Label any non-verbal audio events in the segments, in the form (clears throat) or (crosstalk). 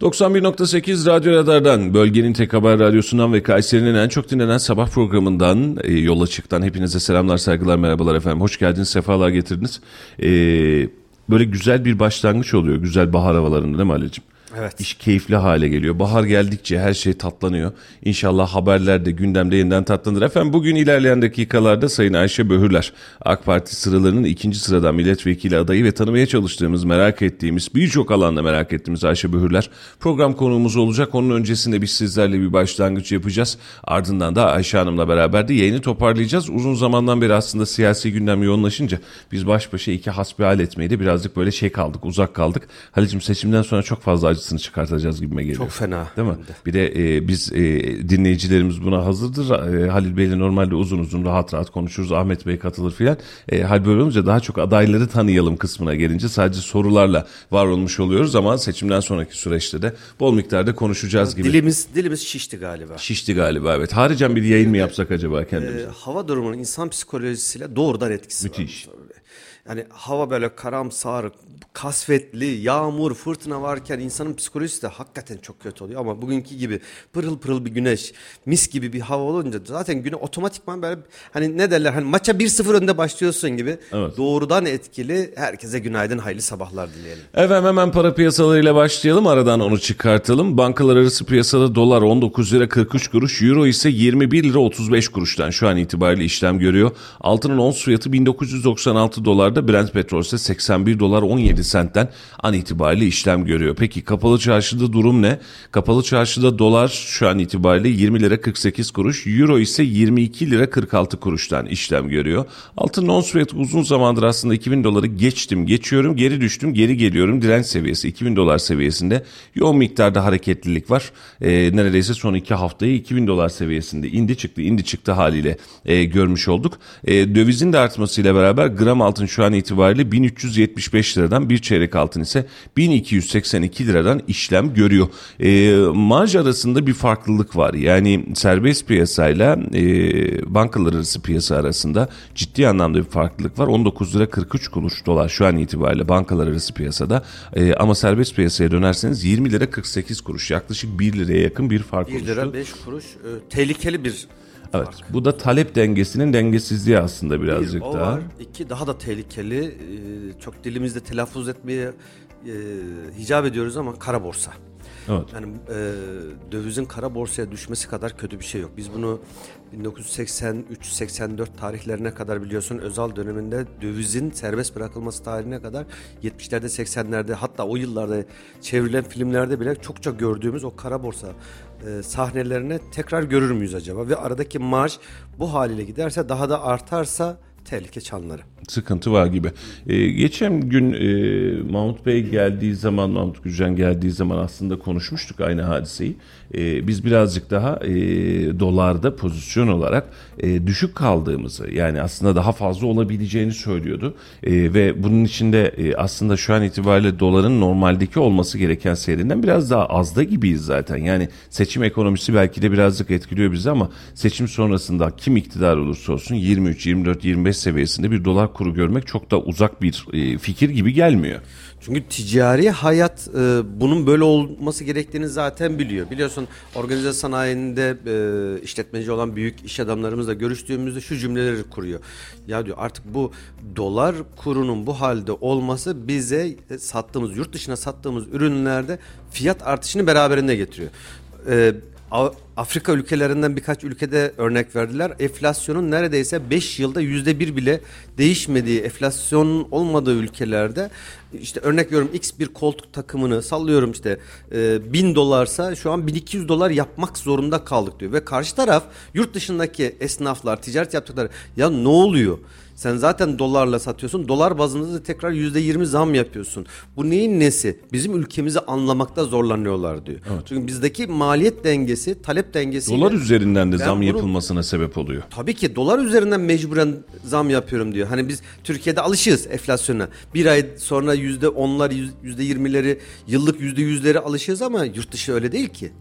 ...91.8 Radyo Radar'dan, bölgenin tek haber radyosundan ve Kayseri'nin en çok dinlenen sabah programından... E, ...yola çıktan hepinize selamlar, saygılar, merhabalar efendim. Hoş geldiniz, sefalar getirdiniz. E, böyle güzel bir başlangıç oluyor, güzel bahar havalarında değil mi Ali'ciğim? Evet. İş keyifli hale geliyor. Bahar geldikçe her şey tatlanıyor. İnşallah haberler de gündemde yeniden tatlanır. Efendim bugün ilerleyen dakikalarda Sayın Ayşe Böhürler, AK Parti sıralarının ikinci sıradan milletvekili adayı ve tanımaya çalıştığımız, merak ettiğimiz, birçok alanda merak ettiğimiz Ayşe Böhürler program konuğumuz olacak. Onun öncesinde biz sizlerle bir başlangıç yapacağız. Ardından da Ayşe Hanım'la beraber de yayını toparlayacağız. Uzun zamandan beri aslında siyasi gündem yoğunlaşınca biz baş başa iki hasbihal etmeyi de birazcık böyle şey kaldık, uzak kaldık. Halicim seçimden sonra çok fazla acısını çıkartacağız gibime geliyor. Çok fena. Değil mi? Bir de e, biz e, dinleyicilerimiz buna hazırdır. E, Halil Bey'le normalde uzun uzun rahat rahat konuşuruz. Ahmet Bey katılır filan. E, hal böyle olunca daha çok adayları tanıyalım kısmına gelince sadece sorularla var olmuş oluyoruz ama seçimden sonraki süreçte de bol miktarda konuşacağız gibi. Dilimiz dilimiz şişti galiba. Şişti galiba evet. Haricen bir yayın mı yapsak acaba kendimize? Ee, hava durumunun insan psikolojisiyle doğrudan etkisi Müthiş. var. Yani hava böyle karamsar, kasvetli, yağmur, fırtına varken insanın psikolojisi de hakikaten çok kötü oluyor. Ama bugünkü gibi pırıl pırıl bir güneş, mis gibi bir hava olunca zaten güne otomatikman böyle hani ne derler hani maça 1-0 önde başlıyorsun gibi Evet. doğrudan etkili. Herkese günaydın, hayırlı sabahlar dileyelim. Efendim hemen para piyasalarıyla başlayalım. Aradan onu çıkartalım. Bankalar arası piyasada dolar 19 lira 43 kuruş, euro ise 21 lira 35 kuruştan şu an itibariyle işlem görüyor. Altının ons fiyatı 1996 dolarda, Brent petrol ise 81 dolar 17 sentten an itibariyle işlem görüyor. Peki kapalı çarşıda durum ne? Kapalı çarşıda dolar şu an itibariyle 20 lira 48 kuruş, euro ise 22 lira 46 kuruştan işlem görüyor. Altının ons fiyatı uzun zamandır aslında 2000 doları geçtim, geçiyorum, geri düştüm, geri geliyorum. Direnç seviyesi 2000 dolar seviyesinde yoğun miktarda hareketlilik var. Ee, neredeyse son iki haftayı 2000 dolar seviyesinde indi çıktı, indi çıktı haliyle e, görmüş olduk. E, dövizin de artmasıyla beraber gram altın şu an itibariyle 1375 liradan bir çeyrek altın ise 1282 liradan işlem görüyor. E, marj arasında bir farklılık var. Yani serbest piyasayla e, bankalar arası piyasa arasında ciddi anlamda bir farklılık var. 19 lira 43 kuruş dolar şu an itibariyle bankalar arası piyasada. E, ama serbest piyasaya dönerseniz 20 lira 48 kuruş yaklaşık 1 liraya yakın bir fark 1 oluştu. lira 5 kuruş e, tehlikeli bir Evet. Bu da talep dengesinin dengesizliği aslında birazcık o daha. var. İki daha da tehlikeli. e, çok dilimizde telaffuz etmeye e, hicap ediyoruz ama kara borsa. Evet. Yani e, dövizin kara borsaya düşmesi kadar kötü bir şey yok. Biz bunu 1983-84 tarihlerine kadar biliyorsun Özal döneminde dövizin serbest bırakılması tarihine kadar 70'lerde 80'lerde hatta o yıllarda çevrilen filmlerde bile çokça gördüğümüz o kara borsa e, sahnelerini tekrar görür müyüz acaba? Ve aradaki marj bu haliyle giderse daha da artarsa tehlike çanları. Sıkıntı var gibi. Ee, geçen gün e, Mahmut Bey geldiği zaman, Mahmut Gürcan geldiği zaman aslında konuşmuştuk aynı hadiseyi. Ee, biz birazcık daha e, dolarda pozisyon olarak e, düşük kaldığımızı yani aslında daha fazla olabileceğini söylüyordu. E, ve bunun içinde e, aslında şu an itibariyle doların normaldeki olması gereken seyrinden biraz daha azda gibiyiz zaten. Yani seçim ekonomisi belki de birazcık etkiliyor bizi ama seçim sonrasında kim iktidar olursa olsun 23, 24, 25 seviyesinde bir dolar kuru görmek çok da uzak bir e, fikir gibi gelmiyor. Çünkü ticari hayat e, bunun böyle olması gerektiğini zaten biliyor. Biliyorsun organize sanayinde e, işletmeci olan büyük iş adamlarımızla görüştüğümüzde şu cümleleri kuruyor. Ya diyor artık bu dolar kurunun bu halde olması bize e, sattığımız yurt dışına sattığımız ürünlerde fiyat artışını beraberinde getiriyor. E, Afrika ülkelerinden birkaç ülkede örnek verdiler. Enflasyonun neredeyse 5 yılda %1 bile değişmediği, enflasyonun olmadığı ülkelerde işte örnek veriyorum X bir koltuk takımını sallıyorum işte e, 1000 dolarsa şu an 1200 dolar yapmak zorunda kaldık diyor. Ve karşı taraf yurt dışındaki esnaflar ticaret yaptıkları ya ne oluyor? Sen zaten dolarla satıyorsun. Dolar bazında da tekrar %20 zam yapıyorsun. Bu neyin nesi? Bizim ülkemizi anlamakta zorlanıyorlar diyor. Çünkü bizdeki maliyet dengesi, talep dengesi Dolar üzerinden de zam bunu- yapılmasına sebep oluyor. Tabii ki dolar üzerinden mecburen zam yapıyorum diyor. Hani biz Türkiye'de alışığız enflasyona. Bir ay sonra yüzde onlar, yüzde yirmileri, yıllık yüzde yüzleri alışığız ama yurt dışı öyle değil ki.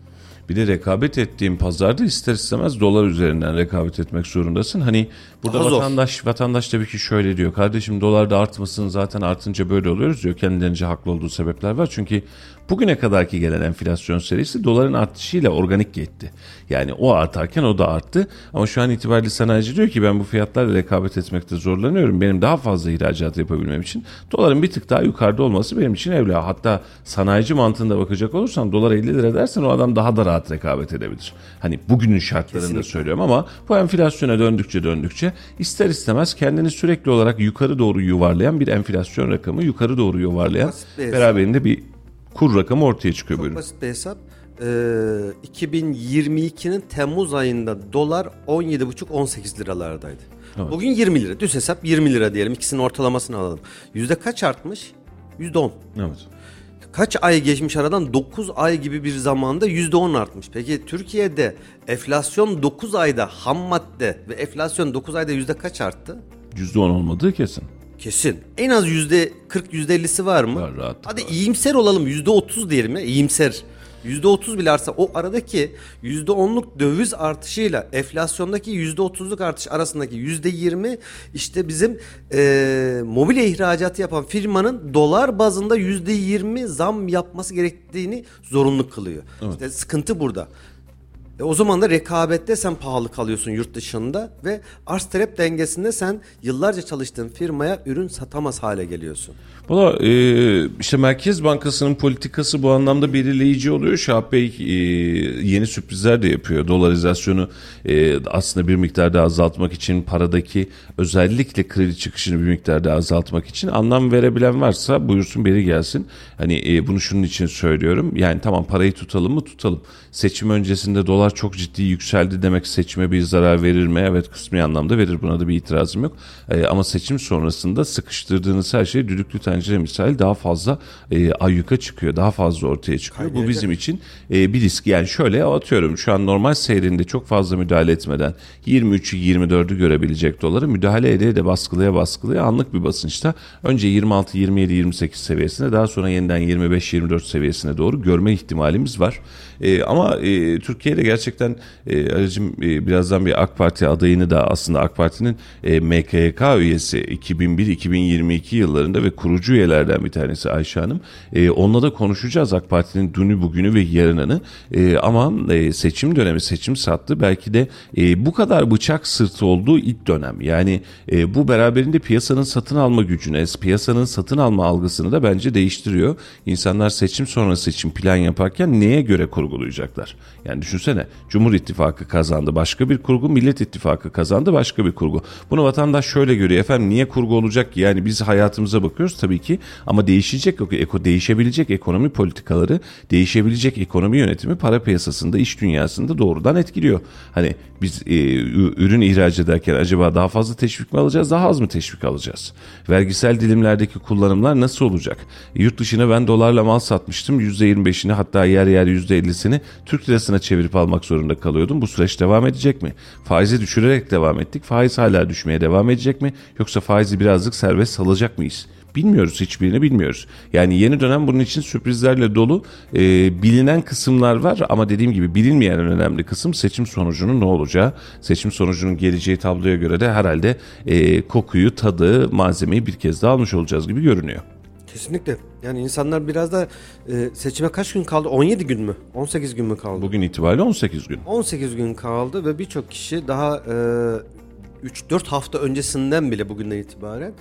Bir de rekabet ettiğin pazarda ister istemez dolar üzerinden rekabet etmek zorundasın. Hani burada Daha zor. vatandaş vatandaş tabii ki şöyle diyor. Kardeşim dolar da artmasın zaten artınca böyle oluyoruz diyor. Kendilerince haklı olduğu sebepler var. Çünkü bugüne kadarki gelen enflasyon serisi doların artışıyla organik gitti. Yani o artarken o da arttı. Ama şu an itibariyle sanayici diyor ki ben bu fiyatlarla rekabet etmekte zorlanıyorum. Benim daha fazla ihracat yapabilmem için doların bir tık daha yukarıda olması benim için evla. Hatta sanayici mantığında bakacak olursam dolar 50 lira dersen o adam daha da rahat rekabet edebilir. Hani bugünün şartlarında Kesinlikle. söylüyorum ama bu enflasyona döndükçe döndükçe ister istemez kendini sürekli olarak yukarı doğru yuvarlayan bir enflasyon rakamı, yukarı doğru yuvarlayan bir beraberinde bir kur rakamı ortaya çıkıyor Çok buyurun. basit bir hesap. Ee, 2022'nin Temmuz ayında dolar 17,5-18 liralardaydı. Bugün 20 lira. Düz hesap 20 lira diyelim. İkisinin ortalamasını alalım. Yüzde kaç artmış? Yüzde 10. Evet. Kaç ay geçmiş aradan? 9 ay gibi bir zamanda %10 artmış. Peki Türkiye'de enflasyon 9 ayda ham madde ve enflasyon 9 ayda yüzde kaç arttı? %10 olmadığı kesin. Kesin. En az yüzde 40 yüzde 50'si var mı? Var, rahatlıkla Hadi var. iyimser olalım yüzde 30 diyelim ya iyimser. Yüzde 30 bile artsa o aradaki yüzde 10'luk döviz artışıyla enflasyondaki yüzde 30'luk artış arasındaki yüzde 20 işte bizim eee mobilya ihracatı yapan firmanın dolar bazında yüzde 20 zam yapması gerektiğini zorunlu kılıyor. İşte sıkıntı burada. E o zaman da rekabette sen pahalı kalıyorsun yurt dışında ve arz talep dengesinde sen yıllarca çalıştığın firmaya ürün satamaz hale geliyorsun. Valla e, işte Merkez Bankası'nın politikası bu anlamda belirleyici oluyor. Şahap Bey e, yeni sürprizler de yapıyor. Dolarizasyonu e, aslında bir miktarda azaltmak için paradaki özellikle kredi çıkışını bir miktarda azaltmak için anlam verebilen varsa buyursun beri gelsin. Hani e, bunu şunun için söylüyorum. Yani tamam parayı tutalım mı tutalım. Seçim öncesinde dolar çok ciddi yükseldi demek seçime bir zarar verir mi? Evet kısmi anlamda verir. Buna da bir itirazım yok. E, ama seçim sonrasında sıkıştırdığınız her şey düdüklü tencere misali daha fazla e, ayyuka çıkıyor. Daha fazla ortaya çıkıyor. Bu Kaynayacak. bizim için e, bir risk. Yani şöyle atıyorum şu an normal seyrinde çok fazla müdahale etmeden 23'ü 24'ü görebilecek doları müdahale ede de baskılıya baskılıya anlık bir basınçta önce 26, 27, 28 seviyesine daha sonra yeniden 25, 24 seviyesine doğru görme ihtimalimiz var. E, ama e, Türkiye'de gerçekten e, aracım e, birazdan bir AK Parti adayını da aslında AK Parti'nin e, MKYK üyesi 2001-2022 yıllarında ve kurucu üyelerden bir tanesi Ayşe Hanım. E, onunla da konuşacağız AK Parti'nin dünü bugünü ve yarınını. E, ama e, seçim dönemi seçim sattı. Belki de e, bu kadar bıçak sırtı olduğu ilk dönem. Yani e, bu beraberinde piyasanın satın alma gücüne, piyasanın satın alma algısını da bence değiştiriyor. İnsanlar seçim sonrası için plan yaparken neye göre kurgulayacaklar? Yani düşünsene Cumhur İttifakı kazandı başka bir kurgu, Millet İttifakı kazandı başka bir kurgu. Bunu vatandaş şöyle görüyor efendim niye kurgu olacak ki? Yani biz hayatımıza bakıyoruz tabii ki ama değişecek, eko, değişebilecek ekonomi politikaları, değişebilecek ekonomi yönetimi para piyasasında, iş dünyasında doğrudan etkiliyor. Hani biz e, ürün ihraç ederken acaba daha fazla teşvik mi alacağız, daha az mı teşvik alacağız? Vergisel dilimlerdeki kullanımlar nasıl olacak? Yurt dışına ben dolarla mal satmıştım. %25'ini hatta yer yer %50'sini Türk lirasına çevirip almak zorunda kalıyordum. Bu süreç devam edecek mi? Faizi düşürerek devam ettik. Faiz hala düşmeye devam edecek mi? Yoksa faizi birazcık serbest salacak mıyız? Bilmiyoruz hiçbirini bilmiyoruz. Yani yeni dönem bunun için sürprizlerle dolu. Ee, bilinen kısımlar var ama dediğim gibi bilinmeyen en önemli kısım seçim sonucunun ne olacağı. Seçim sonucunun geleceği tabloya göre de herhalde e, kokuyu, tadı, malzemeyi bir kez daha almış olacağız gibi görünüyor. Kesinlikle. Yani insanlar biraz da e, seçime kaç gün kaldı? 17 gün mü? 18 gün mü kaldı? Bugün itibariyle 18 gün. 18 gün kaldı ve birçok kişi daha e, 3-4 hafta öncesinden bile bugünden itibaren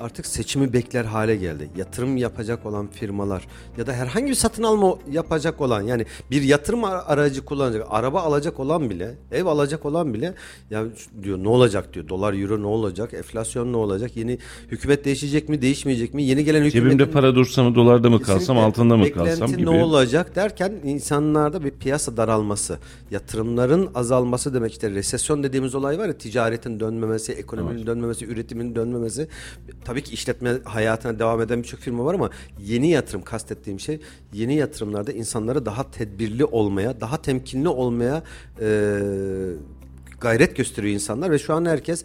artık seçimi bekler hale geldi. Yatırım yapacak olan firmalar ya da herhangi bir satın alma yapacak olan yani bir yatırım ar- aracı kullanacak, araba alacak olan bile, ev alacak olan bile ya diyor ne olacak diyor. Dolar, euro ne olacak? Enflasyon ne olacak? Yeni hükümet değişecek mi, değişmeyecek mi? Yeni gelen hükümet Cebimde para dursa mı dolarda mı kalsam altında mı kalsam gibi. ne olacak derken insanlarda bir piyasa daralması, yatırımların azalması demek işte resesyon dediğimiz olay var ya ticaretin dönmemesi, ekonominin dönmemesi, üretimin dönmemesi. Tabii ki işletme hayatına devam eden birçok firma var ama yeni yatırım kastettiğim şey yeni yatırımlarda insanları daha tedbirli olmaya, daha temkinli olmaya eee, gayret gösteriyor insanlar ve şu an herkes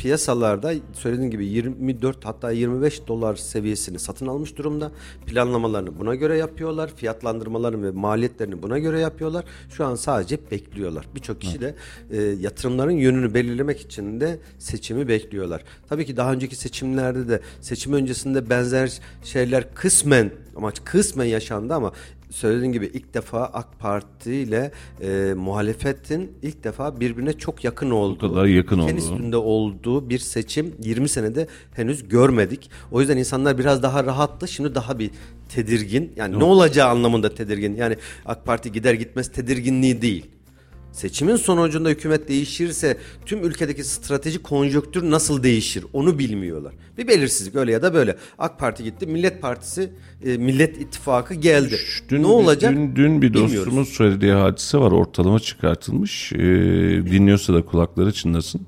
piyasalarda söylediğim gibi 24 hatta 25 dolar seviyesini satın almış durumda. Planlamalarını buna göre yapıyorlar. Fiyatlandırmalarını ve maliyetlerini buna göre yapıyorlar. Şu an sadece bekliyorlar. Birçok kişi de e, yatırımların yönünü belirlemek için de seçimi bekliyorlar. Tabii ki daha önceki seçimlerde de seçim öncesinde benzer şeyler kısmen ama kısmen yaşandı ama söylediğim gibi ilk defa AK Parti ile e, muhalefetin ilk defa birbirine çok yakın olduğu, kadar yakın olduğu. üstünde olduğu bir seçim 20 senede henüz görmedik. O yüzden insanlar biraz daha rahattı. Şimdi daha bir tedirgin. Yani ne olacağı anlamında tedirgin. Yani AK Parti gider gitmez tedirginliği değil. Seçimin sonucunda hükümet değişirse tüm ülkedeki strateji konjonktür nasıl değişir onu bilmiyorlar. Bir belirsizlik öyle ya da böyle. AK Parti gitti, Millet Partisi, e, Millet İttifakı geldi. Dün, ne olacak? Dün, dün bir Bilmiyoruz. dostumuz söylediği hadise var. Ortalama çıkartılmış. Ee, dinliyorsa da kulakları çınlasın.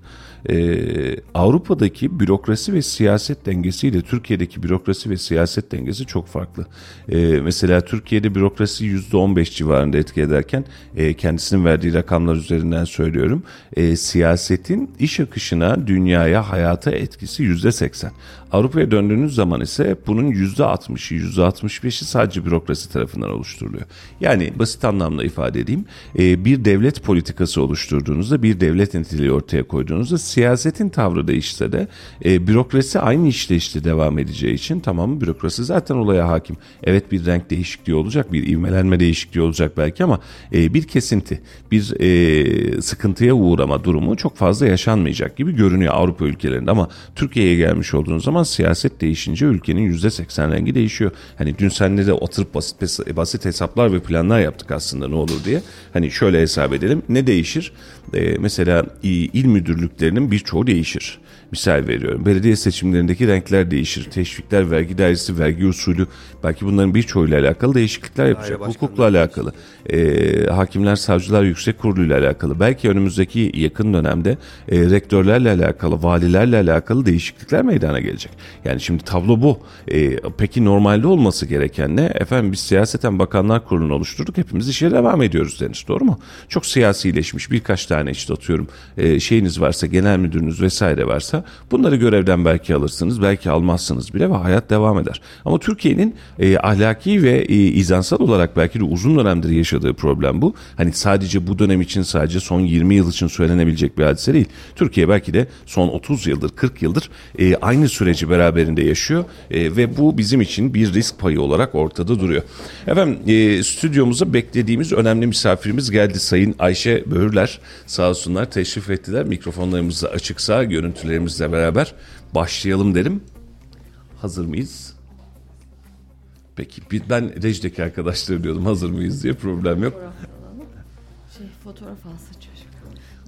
Ee, Avrupa'daki bürokrasi ve siyaset dengesiyle Türkiye'deki bürokrasi ve siyaset dengesi çok farklı. Ee, mesela Türkiye'de bürokrasi %15 civarında etki ederken e, kendisinin verdiği rakamlar üzerinden söylüyorum. E, siyasetin iş akışına, dünyaya, hayata etkisi %80. Avrupa'ya döndüğünüz zaman ise bunun %60'ı, %65'i sadece bürokrasi tarafından oluşturuluyor. Yani basit anlamda ifade edeyim. e, bir devlet politikası oluşturduğunuzda, bir devlet niteliği ortaya koyduğunuzda siyasetin tavrı değişse de e, bürokrasi aynı işleyişte devam edeceği için tamam bürokrasi zaten olaya hakim. Evet bir renk değişikliği olacak, bir ivmelenme değişikliği olacak belki ama e, bir kesinti, bir e, sıkıntıya uğrama durumu çok fazla yaşanmayacak gibi görünüyor Avrupa ülkelerinde ama Türkiye'ye gelmiş olduğunuz zaman siyaset değişince ülkenin %80 rengi değişiyor. Hani dün seninle de oturup basit basit hesaplar ve planlar yaptık aslında ne olur diye. Hani şöyle hesap edelim. Ne değişir? Ee, mesela il il müdürlüklerinin birçoğu değişir. Misal veriyorum. Belediye seçimlerindeki renkler değişir. Teşvikler, vergi dairesi, vergi usulü belki bunların birçoğuyla alakalı değişiklikler yapacak. Hukukla alakalı. Ee, hakimler, savcılar, yüksek kuruluyla alakalı. Belki önümüzdeki yakın dönemde e, rektörlerle alakalı, valilerle alakalı değişiklikler meydana gelecek. Yani şimdi tablo bu. Ee, peki normalde olması gereken ne? Efendim biz siyaseten bakanlar kurulunu oluşturduk. Hepimiz işe devam ediyoruz denir. Doğru mu? Çok siyasileşmiş birkaç tane işte atıyorum e, şeyiniz varsa, genel müdürünüz vesaire varsa bunları görevden belki alırsınız, belki almazsınız bile ve hayat devam eder. Ama Türkiye'nin e, ahlaki ve e, izansal olarak belki de uzun dönemdir yaşadığı problem bu. Hani sadece bu dönem için sadece son 20 yıl için söylenebilecek bir hadise değil. Türkiye belki de son 30 yıldır, 40 yıldır e, aynı süreci beraberinde yaşıyor E, ve bu bizim için bir risk payı olarak ortada duruyor. Efendim e, stüdyomuza beklediğimiz önemli misafirimiz geldi Sayın Ayşe Böğürler. Sağ olsunlar teşrif ettiler. Mikrofonlarımız açıksa görüntülerimizle beraber başlayalım derim. Hazır mıyız? Peki ben rejideki arkadaşları diyordum hazır mıyız diye problem yok. Şey fotoğraf alsa çocuk.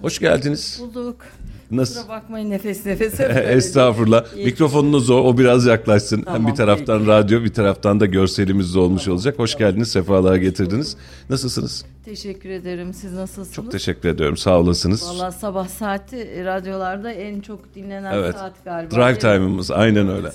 Hoş geldiniz. Bulduk. Nasıl? Kusura bakmayın nefes nefese. (laughs) Estağfurullah. İyi. Mikrofonunuz o, o biraz yaklaşsın. Hem Tamam, bir taraftan peki. radyo, bir taraftan da görselimiz de olmuş olacak. Hoş geldiniz, sefalar getirdiniz. Nasılsınız? Teşekkür ederim. Siz nasılsınız? Çok teşekkür ediyorum, sağ olasınız. Valla sabah saati radyolarda en çok dinlenen Evet. saat galiba. Drive time'ımız aynen öyle.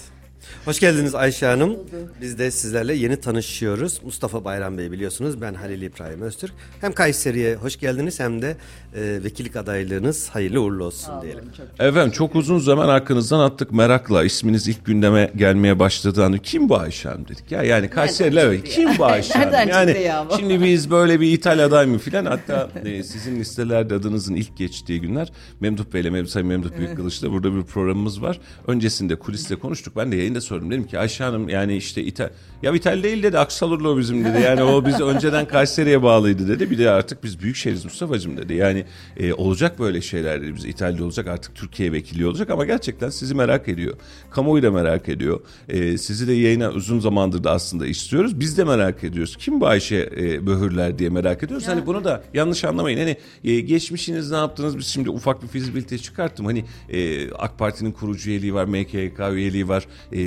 Hoş geldiniz Ayşe Hanım. Biz de sizlerle yeni tanışıyoruz. Mustafa Bayram Bey biliyorsunuz. Ben Halil İbrahim Öztürk. Hem Kayseri'ye hoş geldiniz hem de e, vekillik adaylığınız hayırlı uğurlu olsun diyelim. çok- Efendim çok uzun zaman hakkınızdan attık merakla. İsminiz ilk gündeme gelmeye başladığında kim bu Ayşe Hanım dedik. Ya yani Kayseri'ler evet, kim bu Ayşe Hanım? Yani şimdi biz böyle bir İtalya aday mı filan hatta e, sizin listelerde adınızın ilk geçtiği günler Memduh Bey'le Memduh Sayın Memduh Büyükkılıç'la burada bir programımız var. Öncesinde kuliste konuştuk. Ben de yayın yayında sordum. Dedim ki Ayşe Hanım yani işte İtal ya İtal değil dedi Aksalurlu bizim dedi. Yani o biz önceden Kayseri'ye bağlıydı dedi. Bir de artık biz büyük şehiriz Mustafa'cığım dedi. Yani e, olacak böyle şeyler dedi. Biz İtalya olacak artık Türkiye vekili olacak ama gerçekten sizi merak ediyor. Kamuoyu da merak ediyor. E, sizi de yayına uzun zamandır da aslında istiyoruz. Biz de merak ediyoruz. Kim bu Ayşe e, Böhürler diye merak ediyoruz. Hani bunu da yanlış anlamayın. Hani e, geçmişiniz ne yaptınız? Biz şimdi ufak bir fizibilite çıkarttım. Hani e, AK Parti'nin kurucu üyeliği var, MKK üyeliği var. E,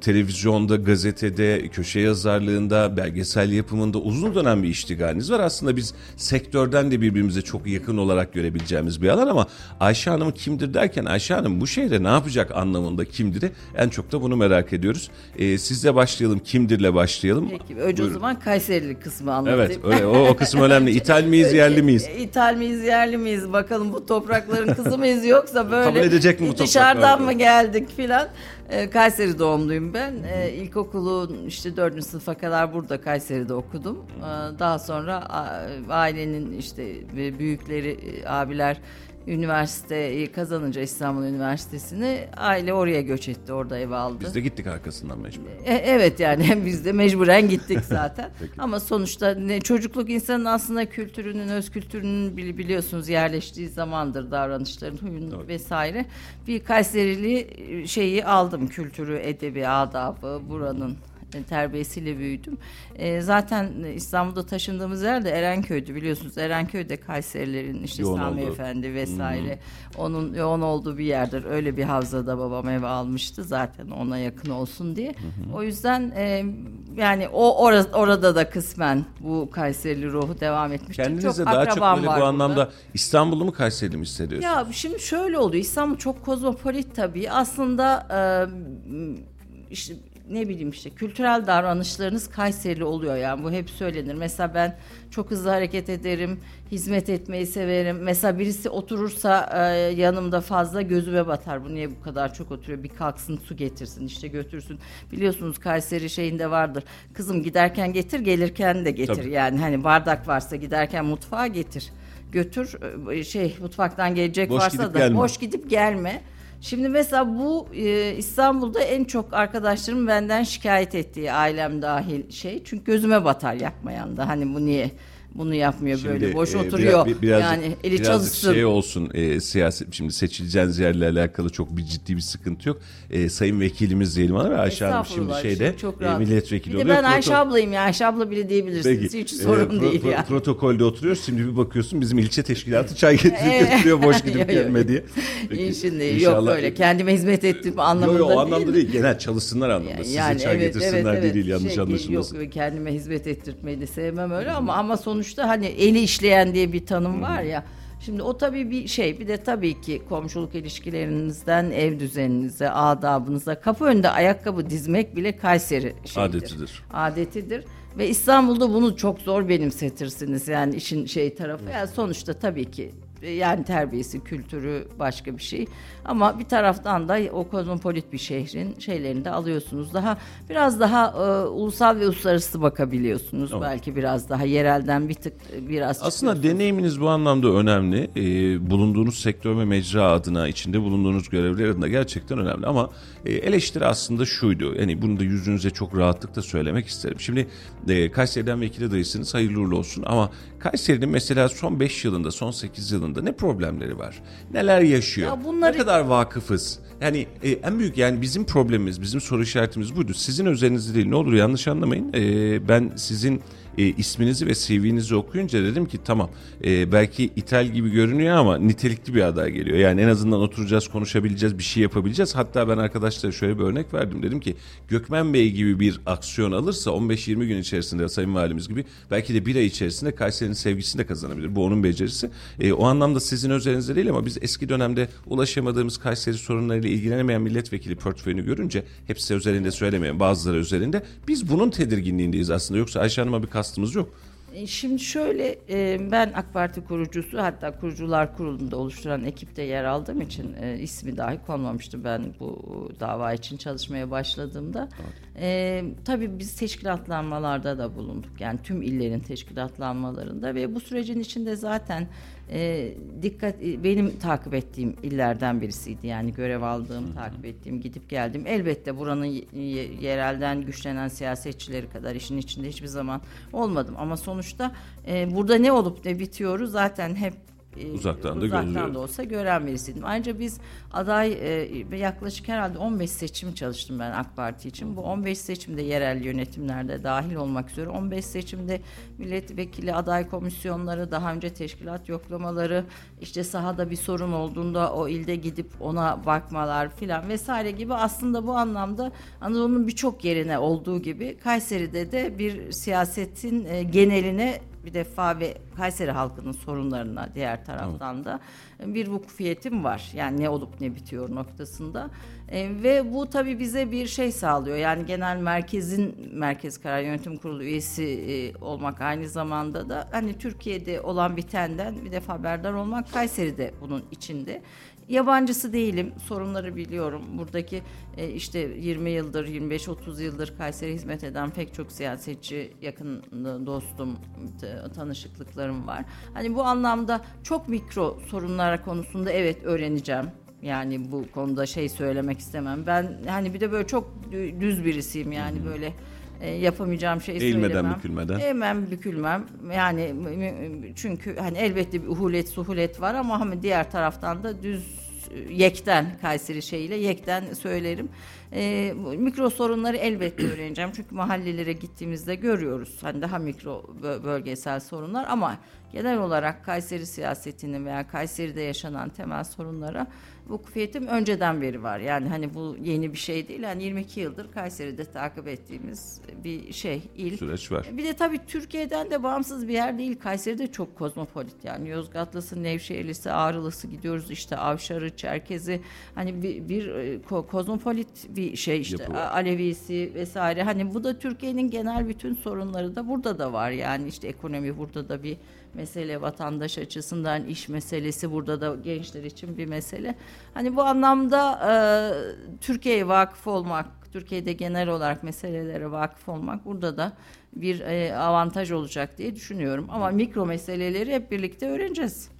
televizyonda, gazetede, köşe yazarlığında, belgesel yapımında uzun dönem bir iştigaliniz var. Aslında biz sektörden de birbirimize çok yakın olarak görebileceğimiz bir alan ama Ayşe Hanım kimdir derken Ayşe Hanım bu şehre ne yapacak anlamında kimdir? En çok da bunu merak ediyoruz. E, sizle başlayalım. Kimdirle başlayalım. Peki önce Buyurun. o zaman Kayserili kısmı anlatayım. Evet öyle, o, o kısım önemli. İthal miyiz yerli miyiz? E, İthal miyiz, yerli miyiz? Bakalım bu toprakların kızı mıyız yoksa böyle Kabul edecek mi bu dışarıdan mı geldik filan. E, Kayseri doğumluyum ben. E, ilkokulu işte dördüncü sınıfa kadar burada Kayseri'de okudum. E, daha sonra ailenin işte büyükleri, e, abiler üniversiteyi kazanınca İstanbul Üniversitesi'ni aile oraya göç etti. Orada ev aldı. Biz de gittik arkasından mecbur. E, evet yani biz de mecburen gittik (laughs) zaten. Ama sonuçta ne çocukluk insanın aslında kültürünün, öz kültürünün bili- biliyorsunuz yerleştiği zamandır davranışların, huyun vesaire. Bir Kayserili e, şeyi aldım kültürü, edebi, adabı, buranın terbiyesiyle büyüdüm. E, zaten İstanbul'da taşındığımız yer de Erenköy'dü biliyorsunuz. Erenköy de Kayserilerin işte Yoğun Sami olduğu. Efendi vesaire onun yoğun olduğu bir yerdir. Öyle bir havzada babam ev almıştı zaten ona yakın olsun diye. O yüzden e, yani o ora- orada da kısmen bu Kayserili ruhu devam etmiştir. Kendinizde daha çok böyle bu burada. anlamda İstanbul'u mu Kayseri'li mi hissediyorsunuz? Ya şimdi şöyle oluyor. İstanbul çok kozmopolit tabii. Aslında e, işte ne bileyim işte kültürel davranışlarınız Kayserili oluyor yani bu hep söylenir. Mesela ben çok hızlı hareket ederim, hizmet etmeyi severim. Mesela birisi oturursa e, yanımda fazla gözüme batar. Bu niye bu kadar çok oturuyor? Bir kalksın su getirsin işte götürsün. Biliyorsunuz Kayseri şeyinde vardır. Kızım giderken getir, gelirken de getir. Tabii. Yani hani bardak varsa giderken mutfağa getir. Götür e, şey mutfaktan gelecek Boş varsa da gelme. boş gidip gelme. Şimdi mesela bu e, İstanbul'da en çok arkadaşlarım benden şikayet ettiği ailem dahil şey. Çünkü gözüme batar yapmayan da hani bu niye bunu yapmıyor böyle boş e, oturuyor. biraz- birazcık- yani eli birazcık çalışsın. şey olsun e, siyaset şimdi seçileceğiniz yerle alakalı çok bir ciddi bir sıkıntı yok. E, sayın vekilimiz diyelim ve Ayşe Hanım şimdi şeyde şimdi çok e, rahat. milletvekili Bir de oluyor. ben Ayşe ablayım ya Ayşe abla bile diyebilirsiniz. Hiç e, sorun pro- değil pro- yani. Protokolde oturuyoruz. Şimdi bir bakıyorsun bizim ilçe teşkilatı çay (laughs) getirip götürüyor boş (laughs) gidip Yok, yok. gelme diye. İyi şimdi yok İnşallah- öyle kendime hizmet ettim anlamında Yok yok değil. anlamda değil. Genel çalışsınlar anlamda. Size çay getirsinler değil yanlış Şey, anlaşılmasın. Yok kendime hizmet ettirtmeyi de sevmem öyle ama ama sonuçta hani eli işleyen diye bir tanım var ya. Şimdi o tabii bir şey. Bir de tabii ki komşuluk ilişkilerinizden ev düzeninize, adabınıza, kapı önünde ayakkabı dizmek bile Kayseri şeyidir. Adetidir. Adetidir. Ve İstanbul'da bunu çok zor benimsetirsiniz. Yani işin şey tarafı. Yani sonuçta tabii ki yani terbiyesi, kültürü başka bir şey. Ama bir taraftan da o kozmopolit bir şehrin şeylerini de alıyorsunuz. Daha biraz daha e, ulusal ve uluslararası bakabiliyorsunuz. Belki biraz daha yerelden bir tık e, biraz Aslında deneyiminiz bu anlamda önemli. Ee, bulunduğunuz sektör ve mecra adına, içinde bulunduğunuz görevler adına gerçekten önemli. Ama e, eleştiri aslında şuydu. Yani bunu da yüzünüze çok rahatlıkla söylemek isterim. Şimdi e, Kayseri'den vekil adayısınız, hayırlı uğurlu olsun. Ama Kayseri'nin mesela son 5 yılında, son 8 yılında ne problemleri var? Neler yaşıyor? Ya bunları- Ne kadar vakıfız? Yani e, en büyük yani bizim problemimiz, bizim soru işaretimiz buydu. Sizin özelinizde değil. Ne olur yanlış anlamayın. E, ben sizin e, isminizi ve CV'nizi okuyunca dedim ki tamam e, belki ithal gibi görünüyor ama nitelikli bir aday geliyor. Yani en azından oturacağız, konuşabileceğiz, bir şey yapabileceğiz. Hatta ben arkadaşlara şöyle bir örnek verdim. Dedim ki Gökmen Bey gibi bir aksiyon alırsa 15-20 gün içerisinde Sayın Valimiz gibi belki de bir ay içerisinde Kayseri'nin sevgisini de kazanabilir. Bu onun becerisi. E, o anlamda sizin özelinizde değil ama biz eski dönemde ulaşamadığımız Kayseri sorunlarıyla ilgilenemeyen milletvekili portföyünü görünce hepsi özelinde söylemeyen bazıları özelinde biz bunun tedirginliğindeyiz aslında. Yoksa Ayşe Hanım'a bir kastımız yok. E, Şimdi şöyle e, ben AK Parti kurucusu hatta kurucular kurulunda oluşturan ekipte yer aldığım için e, ismi dahi konmamıştı ben bu dava için çalışmaya başladığımda. E, tabii biz teşkilatlanmalarda da bulunduk yani tüm illerin teşkilatlanmalarında ve bu sürecin içinde zaten e, dikkat benim takip ettiğim illerden birisiydi. Yani görev aldığım takip ettiğim gidip geldim elbette buranın yerelden güçlenen siyasetçileri kadar işin içinde hiçbir zaman olmadım. Ama sonuçta e, burada ne olup ne bitiyoru zaten hep e, Uzaktan da uzaktan da olsa gören birisiydim. Ayrıca biz aday e, yaklaşık herhalde 15 seçim çalıştım ben AK Parti için. Bu 15 seçimde yerel yönetimlerde dahil olmak üzere 15 seçimde milletvekili aday komisyonları, daha önce teşkilat yoklamaları, işte sahada bir sorun olduğunda o ilde gidip ona bakmalar filan vesaire gibi aslında bu anlamda Anadolu'nun birçok yerine olduğu gibi Kayseri'de de bir siyasetin e, geneline bir defa ve Kayseri halkının sorunlarına diğer taraftan da bir vukufiyetim var. Yani ne olup ne bitiyor noktasında. E, ve bu tabii bize bir şey sağlıyor. Yani genel merkezin Merkez Karar Yönetim Kurulu üyesi e, olmak aynı zamanda da hani Türkiye'de olan bitenden bir defa haberdar olmak Kayseri'de bunun içinde. Yabancısı değilim, sorunları biliyorum. Buradaki e, işte 20 yıldır, 25-30 yıldır Kayseri hizmet eden pek çok siyasetçi, yakın dostum, t- tanışıklıklarım var. Hani bu anlamda çok mikro sorunlar konusunda evet öğreneceğim. Yani bu konuda şey söylemek istemem. Ben hani bir de böyle çok dü- düz birisiyim yani böyle e, yapamayacağım şey Eğilmeden, söylemem. bükülmeden. Eğmem bükülmem. Yani çünkü hani elbette bir uhulet suhulet var ama hani diğer taraftan da düz e, yekten Kayseri şeyiyle yekten söylerim. E, mikro sorunları elbette (clears throat) öğreneceğim. Çünkü mahallelere gittiğimizde görüyoruz. Hani daha mikro bö- bölgesel sorunlar ama genel olarak Kayseri siyasetinin veya Kayseri'de yaşanan temel sorunlara vukufiyetim önceden beri var. Yani hani bu yeni bir şey değil. Yani 22 yıldır Kayseri'de takip ettiğimiz bir şey, il. Süreç var. Bir de tabii Türkiye'den de bağımsız bir yer değil. Kayseri'de çok kozmopolit yani. Yozgatlısı, Nevşehirlisi, Ağrılısı gidiyoruz işte Avşarı, Çerkezi. Hani bir, bir e, ko- kozmopolit bir şey işte. Yapı var. Alevisi vesaire. Hani bu da Türkiye'nin genel bütün sorunları da burada da var. Yani işte ekonomi burada da bir mesele vatandaş açısından iş meselesi burada da gençler için bir mesele. Hani bu anlamda e, Türkiye'ye vakıf olmak, Türkiye'de genel olarak meselelere vakıf olmak burada da bir e, avantaj olacak diye düşünüyorum. Ama mikro meseleleri hep birlikte öğreneceğiz.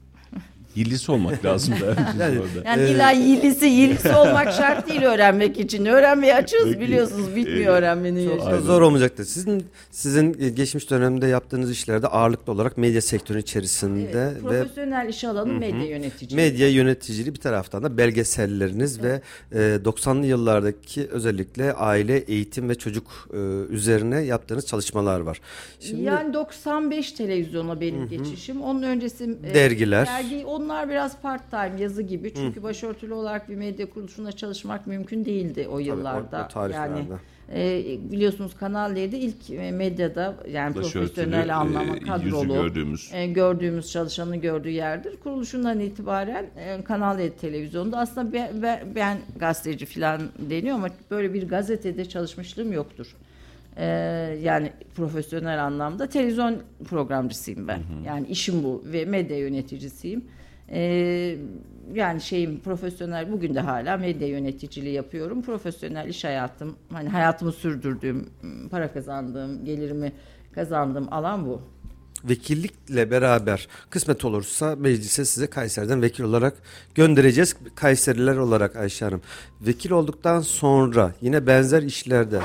Yillisi olmak lazım da. (laughs) orada. Yani illa yilisi, yilisi olmak şart değil öğrenmek için. Öğrenmeye açığız Peki. biliyorsunuz. Bitmiyor öğrenmenin Çok yaşı. da zor olmayacaktır. Sizin sizin geçmiş dönemde yaptığınız işlerde ağırlıklı olarak medya sektörü içerisinde Evet, ve profesyonel iş alanı medya yöneticiliği. medya yöneticiliği bir taraftan da belgeselleriniz ve e, 90'lı yıllardaki özellikle aile, eğitim ve çocuk e, üzerine yaptığınız çalışmalar var. Şimdi Yani 95 televizyona benim geçişim. Onun öncesi e, Dergiler. Dergi onlar biraz part time yazı gibi. Çünkü başörtülü olarak bir medya kuruluşunda çalışmak mümkün değildi o yıllarda. o tarihlerde. Yani e, biliyorsunuz Kanal D'de ilk e, medyada yani Başörtülü, profesyonel anlamda e, kadrolu gördüğümüz. e, gördüğümüz çalışanı gördüğü yerdir. Kuruluşundan itibaren e, Kanal D televizyonda aslında ben, ben, ben gazeteci falan deniyor ama böyle bir gazetede çalışmışlığım yoktur. E, yani profesyonel anlamda televizyon programcısıyım ben. Yani işim bu ve medya yöneticisiyim. E, yani şeyim profesyonel bugün de hala medya yöneticiliği yapıyorum. Profesyonel iş hayatım hani hayatımı sürdürdüğüm, para kazandığım, gelirimi kazandığım alan bu. vekillikle beraber kısmet olursa meclise size Kayseri'den vekil olarak göndereceğiz. Kayseriler olarak Ayşe Hanım. Vekil olduktan sonra yine benzer işlerde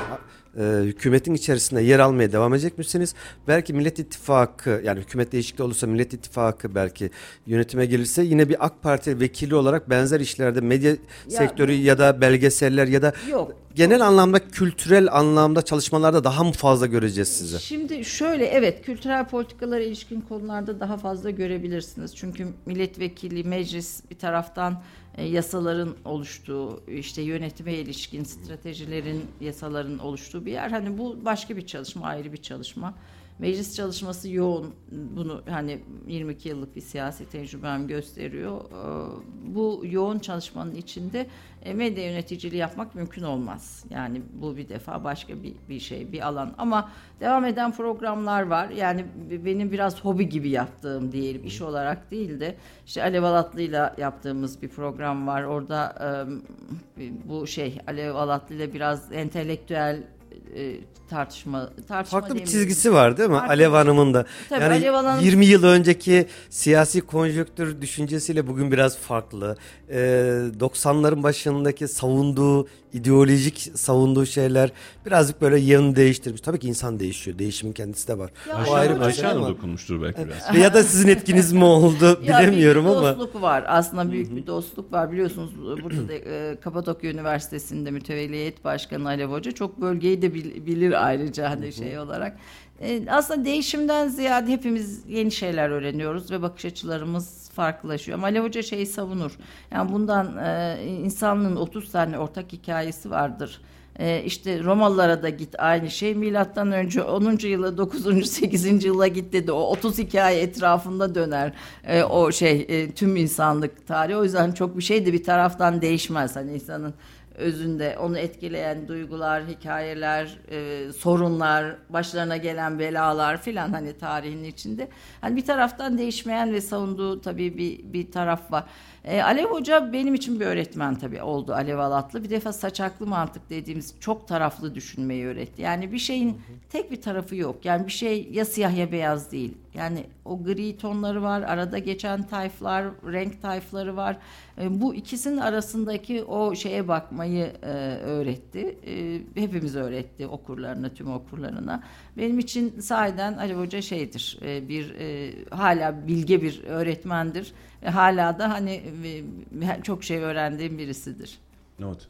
e, hükümetin içerisinde yer almaya devam edecek misiniz? Belki Millet İttifakı yani hükümet değişikliği olursa Millet İttifakı belki yönetime gelirse yine bir AK Parti vekili olarak benzer işlerde medya sektörü ya da belgeseller ya da Yok. genel anlamda kültürel anlamda çalışmalarda daha mı fazla göreceğiz sizi? Şimdi şöyle evet kültürel politikalara ilişkin konularda daha fazla görebilirsiniz. Çünkü milletvekili, meclis bir taraftan yasaların oluştuğu, işte yönetime ilişkin stratejilerin, yasaların oluştuğu bir yer. Hani bu başka bir çalışma, ayrı bir çalışma. Meclis çalışması yoğun. Bunu hani 22 yıllık bir siyasi tecrübem gösteriyor. Ee, bu yoğun çalışmanın içinde e, medya yöneticiliği yapmak mümkün olmaz. Yani bu bir defa başka bir, bir şey, bir alan. Ama devam eden programlar var. Yani benim biraz hobi gibi yaptığım diyelim, iş olarak değil de işte Alev Alatlı'yla yaptığımız bir program var. Orada bu şey Alev Alatlı ile biraz entelektüel e, tartışma tartışma Farklı bir çizgisi var değil mi? Farklı. Alev Hanım'ın da. Tabii yani Alev Hanım- 20 yıl önceki siyasi konjonktür düşüncesiyle bugün biraz farklı. Ee, 90'ların başındaki savunduğu, ideolojik savunduğu şeyler birazcık böyle yön değiştirmiş. Tabii ki insan değişiyor. Değişimin kendisi de var. Ya o ayrı bir şey ama. dokunmuştur belki biraz. ya da sizin etkiniz mi oldu (laughs) bilemiyorum büyük bir ama. dostluk var. Aslında büyük bir dostluk var. Biliyorsunuz burada da, e, Kapadokya Üniversitesi'nde mütevelliyet başkanı Alev Hoca çok bölgeyi de bil- bilir ayrıca hani şey olarak. E, aslında değişimden ziyade hepimiz yeni şeyler öğreniyoruz ve bakış açılarımız farklılaşıyor. Ama Alev Hoca şeyi savunur. Yani bundan e, insanlığın 30 tane ortak hikayesi vardır. Ee, işte Romalılara da git aynı şey. Milattan önce 10. yıla 9. 8. yıla git dedi. O 30 hikaye etrafında döner. Ee, o şey e, tüm insanlık tarihi. O yüzden çok bir şey de bir taraftan değişmez. Hani insanın özünde onu etkileyen duygular, hikayeler, e, sorunlar, başlarına gelen belalar filan hani tarihin içinde. Hani bir taraftan değişmeyen ve savunduğu tabii bir bir taraf var. E, Alev Hoca benim için bir öğretmen tabii oldu Alev Alatlı. Bir defa saçaklı mantık dediğimiz çok taraflı düşünmeyi öğretti. Yani bir şeyin tek bir tarafı yok. Yani bir şey ya siyah ya beyaz değil. Yani o gri tonları var, arada geçen tayflar, renk tayfları var. E, bu ikisinin arasındaki o şeye bakmayı e, öğretti. E, hepimiz öğretti okurlarına, tüm okurlarına. Benim için sahiden Alev Hoca şeydir, e, bir e, hala bilge bir öğretmendir. E, hala da hani e, çok şey öğrendiğim birisidir. Evet.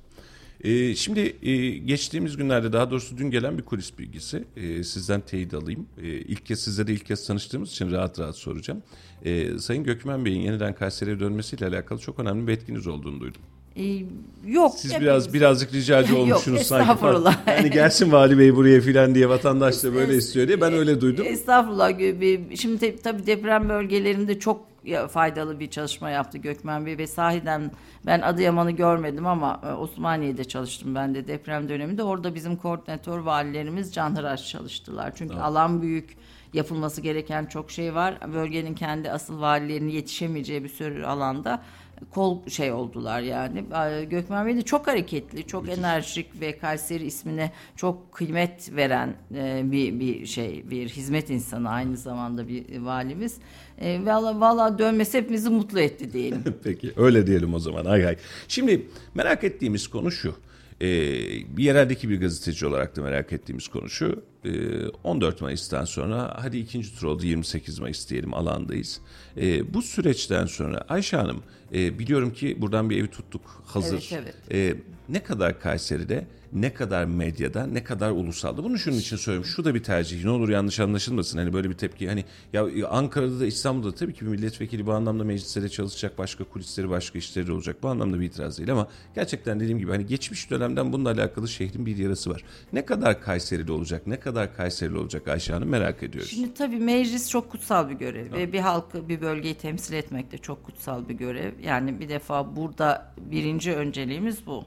Ee, şimdi e, geçtiğimiz günlerde daha doğrusu dün gelen bir kulis bilgisi e, sizden teyit alayım. E, ilk kez sizlere ilk kez tanıştığımız için rahat rahat soracağım. E, Sayın Gökmen Bey'in yeniden Kayseri'ye dönmesiyle alakalı çok önemli bir etkiniz olduğunu duydum. E, yok. Siz hepimiz- biraz birazcık ricacı (laughs) Yok, olmuşsunuz sanki. estağfurullah. (laughs) Yani gelsin vali bey buraya filan diye vatandaş da böyle istiyor diye ben öyle duydum. Estağfurullah. Şimdi tabii deprem bölgelerinde çok faydalı bir çalışma yaptı Gökmen Bey ve sahiden ben Adıyaman'ı görmedim ama e, Osmaniye'de çalıştım ben de deprem döneminde. Orada bizim koordinatör valilerimiz canhıraş çalıştılar. Çünkü alan büyük yapılması gereken çok şey var. Bölgenin kendi asıl valilerinin yetişemeyeceği bir sürü alanda kol şey oldular yani. Gökmen Bey de çok hareketli, çok enerjik ve Kayseri ismine çok kıymet veren e, bir bir şey, bir hizmet insanı aynı zamanda bir valimiz. E, valla valla dönmesi hepimizi mutlu etti diyelim. (laughs) Peki öyle diyelim o zaman. Hay hay. Şimdi merak ettiğimiz konu şu. Bir yereldeki bir gazeteci olarak da merak ettiğimiz konu şu. Ee, 14 Mayıs'tan sonra hadi ikinci tur oldu 28 Mayıs diyelim alandayız. Ee, bu süreçten sonra Ayşe Hanım e, biliyorum ki buradan bir evi tuttuk hazır. Evet, Ee, ne kadar Kayseri'de, ne kadar medyada, ne kadar ulusalda. Bunu şunun için söylüyorum. Şu da bir tercih. Ne olur yanlış anlaşılmasın. Hani böyle bir tepki. Hani ya Ankara'da da İstanbul'da da tabii ki bir milletvekili bu anlamda meclislere çalışacak. Başka kulisleri, başka işleri olacak. Bu anlamda bir itiraz değil ama gerçekten dediğim gibi hani geçmiş dönemden bununla alakalı şehrin bir yarası var. Ne kadar Kayseri'de olacak, ne kadar Kayseri'li olacak Ayşe Hanım merak ediyoruz. Şimdi tabii meclis çok kutsal bir görev ve bir halkı, bir bölgeyi temsil etmek de çok kutsal bir görev. Yani bir defa burada birinci önceliğimiz bu.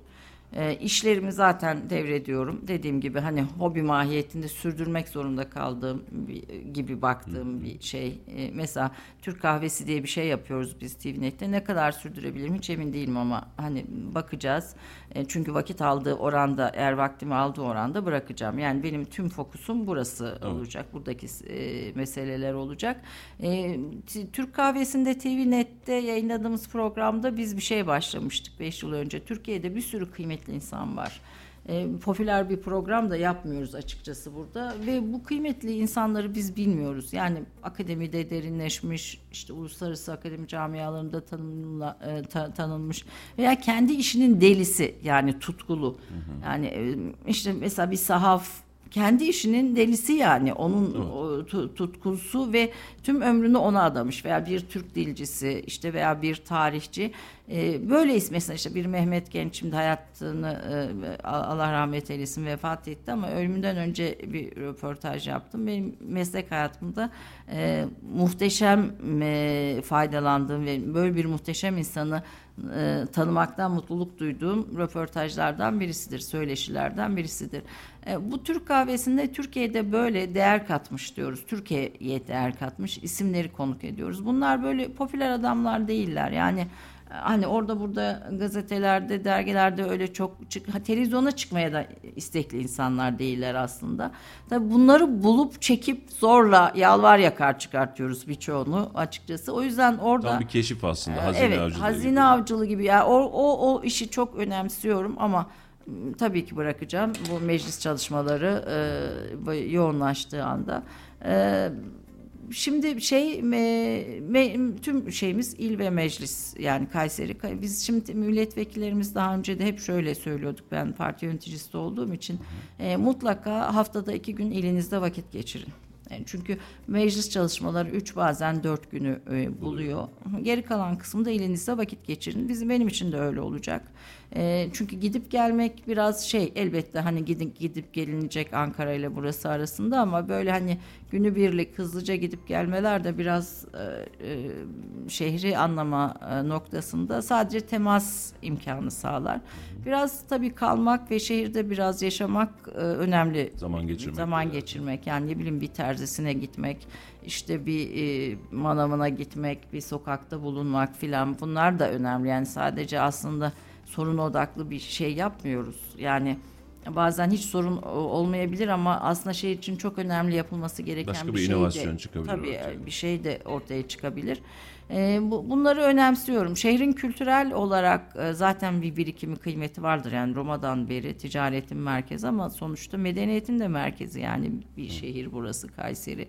E, işlerimi zaten devrediyorum. Dediğim gibi hani hobi mahiyetinde sürdürmek zorunda kaldığım bir- gibi baktığım bir şey. E, mesela Türk kahvesi diye bir şey yapıyoruz biz TVNet'te. Ne kadar sürdürebilirim hiç emin değilim ama hani bakacağız. E, çünkü vakit aldığı oranda eğer vaktimi aldığı oranda bırakacağım. Yani benim tüm fokusum burası olacak. Buradaki e, meseleler olacak. E, Türk kahvesinde TVNet'te yayınladığımız programda biz bir şey başlamıştık 5 yıl önce. Türkiye'de bir sürü kıymetli insan var. E, popüler bir program da yapmıyoruz açıkçası burada ve bu kıymetli insanları biz bilmiyoruz. Yani akademide derinleşmiş, işte uluslararası akademi camialarında tanımla, e, ta- tanınmış veya kendi işinin delisi yani tutkulu. Yani e, işte mesela bir sahaf kendi işinin delisi yani. Onun tu- tutkusu ve tüm ömrünü ona adamış. Veya bir Türk dilcisi işte veya bir tarihçi. E, böyle mesela işte bir Mehmet Genç şimdi hayatını e, Allah rahmet eylesin vefat etti. Ama ölümünden önce bir röportaj yaptım. Benim meslek hayatımda e, muhteşem e, faydalandığım ve böyle bir muhteşem insanı e, tanımaktan mutluluk duyduğum röportajlardan birisidir, söyleşilerden birisidir. E, bu Türk kahvesinde Türkiye'de böyle değer katmış diyoruz. Türkiye'ye değer katmış isimleri konuk ediyoruz. Bunlar böyle popüler adamlar değiller. Yani hani orada burada gazetelerde, dergilerde öyle çok çık televizyona çıkmaya da istekli insanlar değiller aslında. Tabii bunları bulup çekip zorla yalvar yakar çıkartıyoruz birçoğunu açıkçası. O yüzden orada Tam bir keşif aslında. ee, Hazine evet, avcılığı hazine gibi. avcılığı gibi. Yani o, o, o işi çok önemsiyorum ama m, tabii ki bırakacağım bu meclis çalışmaları e, yoğunlaştığı anda. E, Şimdi şey me- me- tüm şeyimiz il ve meclis yani Kayseri. Biz şimdi milletvekillerimiz daha önce de hep şöyle söylüyorduk ben parti yöneticisi olduğum için e, mutlaka haftada iki gün ilinizde vakit geçirin. Yani çünkü meclis çalışmaları 3 bazen 4 günü e, buluyor. Geri kalan kısımda elinizde vakit geçirin. Bizim benim için de öyle olacak. E, çünkü gidip gelmek biraz şey elbette hani gidip gidip gelinecek Ankara ile burası arasında ama böyle hani günübirlik hızlıca gidip gelmeler de biraz e, e, şehri anlama e, noktasında sadece temas imkanı sağlar. Biraz tabii kalmak ve şehirde biraz yaşamak e, önemli. Zaman geçirmek Zaman yani. geçirmek yani ne bileyim bir terzisine gitmek, işte bir e, manavına gitmek, bir sokakta bulunmak filan bunlar da önemli. Yani sadece aslında sorun odaklı bir şey yapmıyoruz. Yani bazen hiç sorun o- olmayabilir ama aslında şehir için çok önemli yapılması gereken Başka bir, bir şey inovasyon de, çıkabilir Tabii ortaya. bir şey de ortaya çıkabilir. E, bu, bunları önemsiyorum. Şehrin kültürel olarak e, zaten bir birikimi kıymeti vardır. Yani Roma'dan beri ticaretin merkezi ama sonuçta medeniyetin de merkezi. Yani bir şehir burası Kayseri.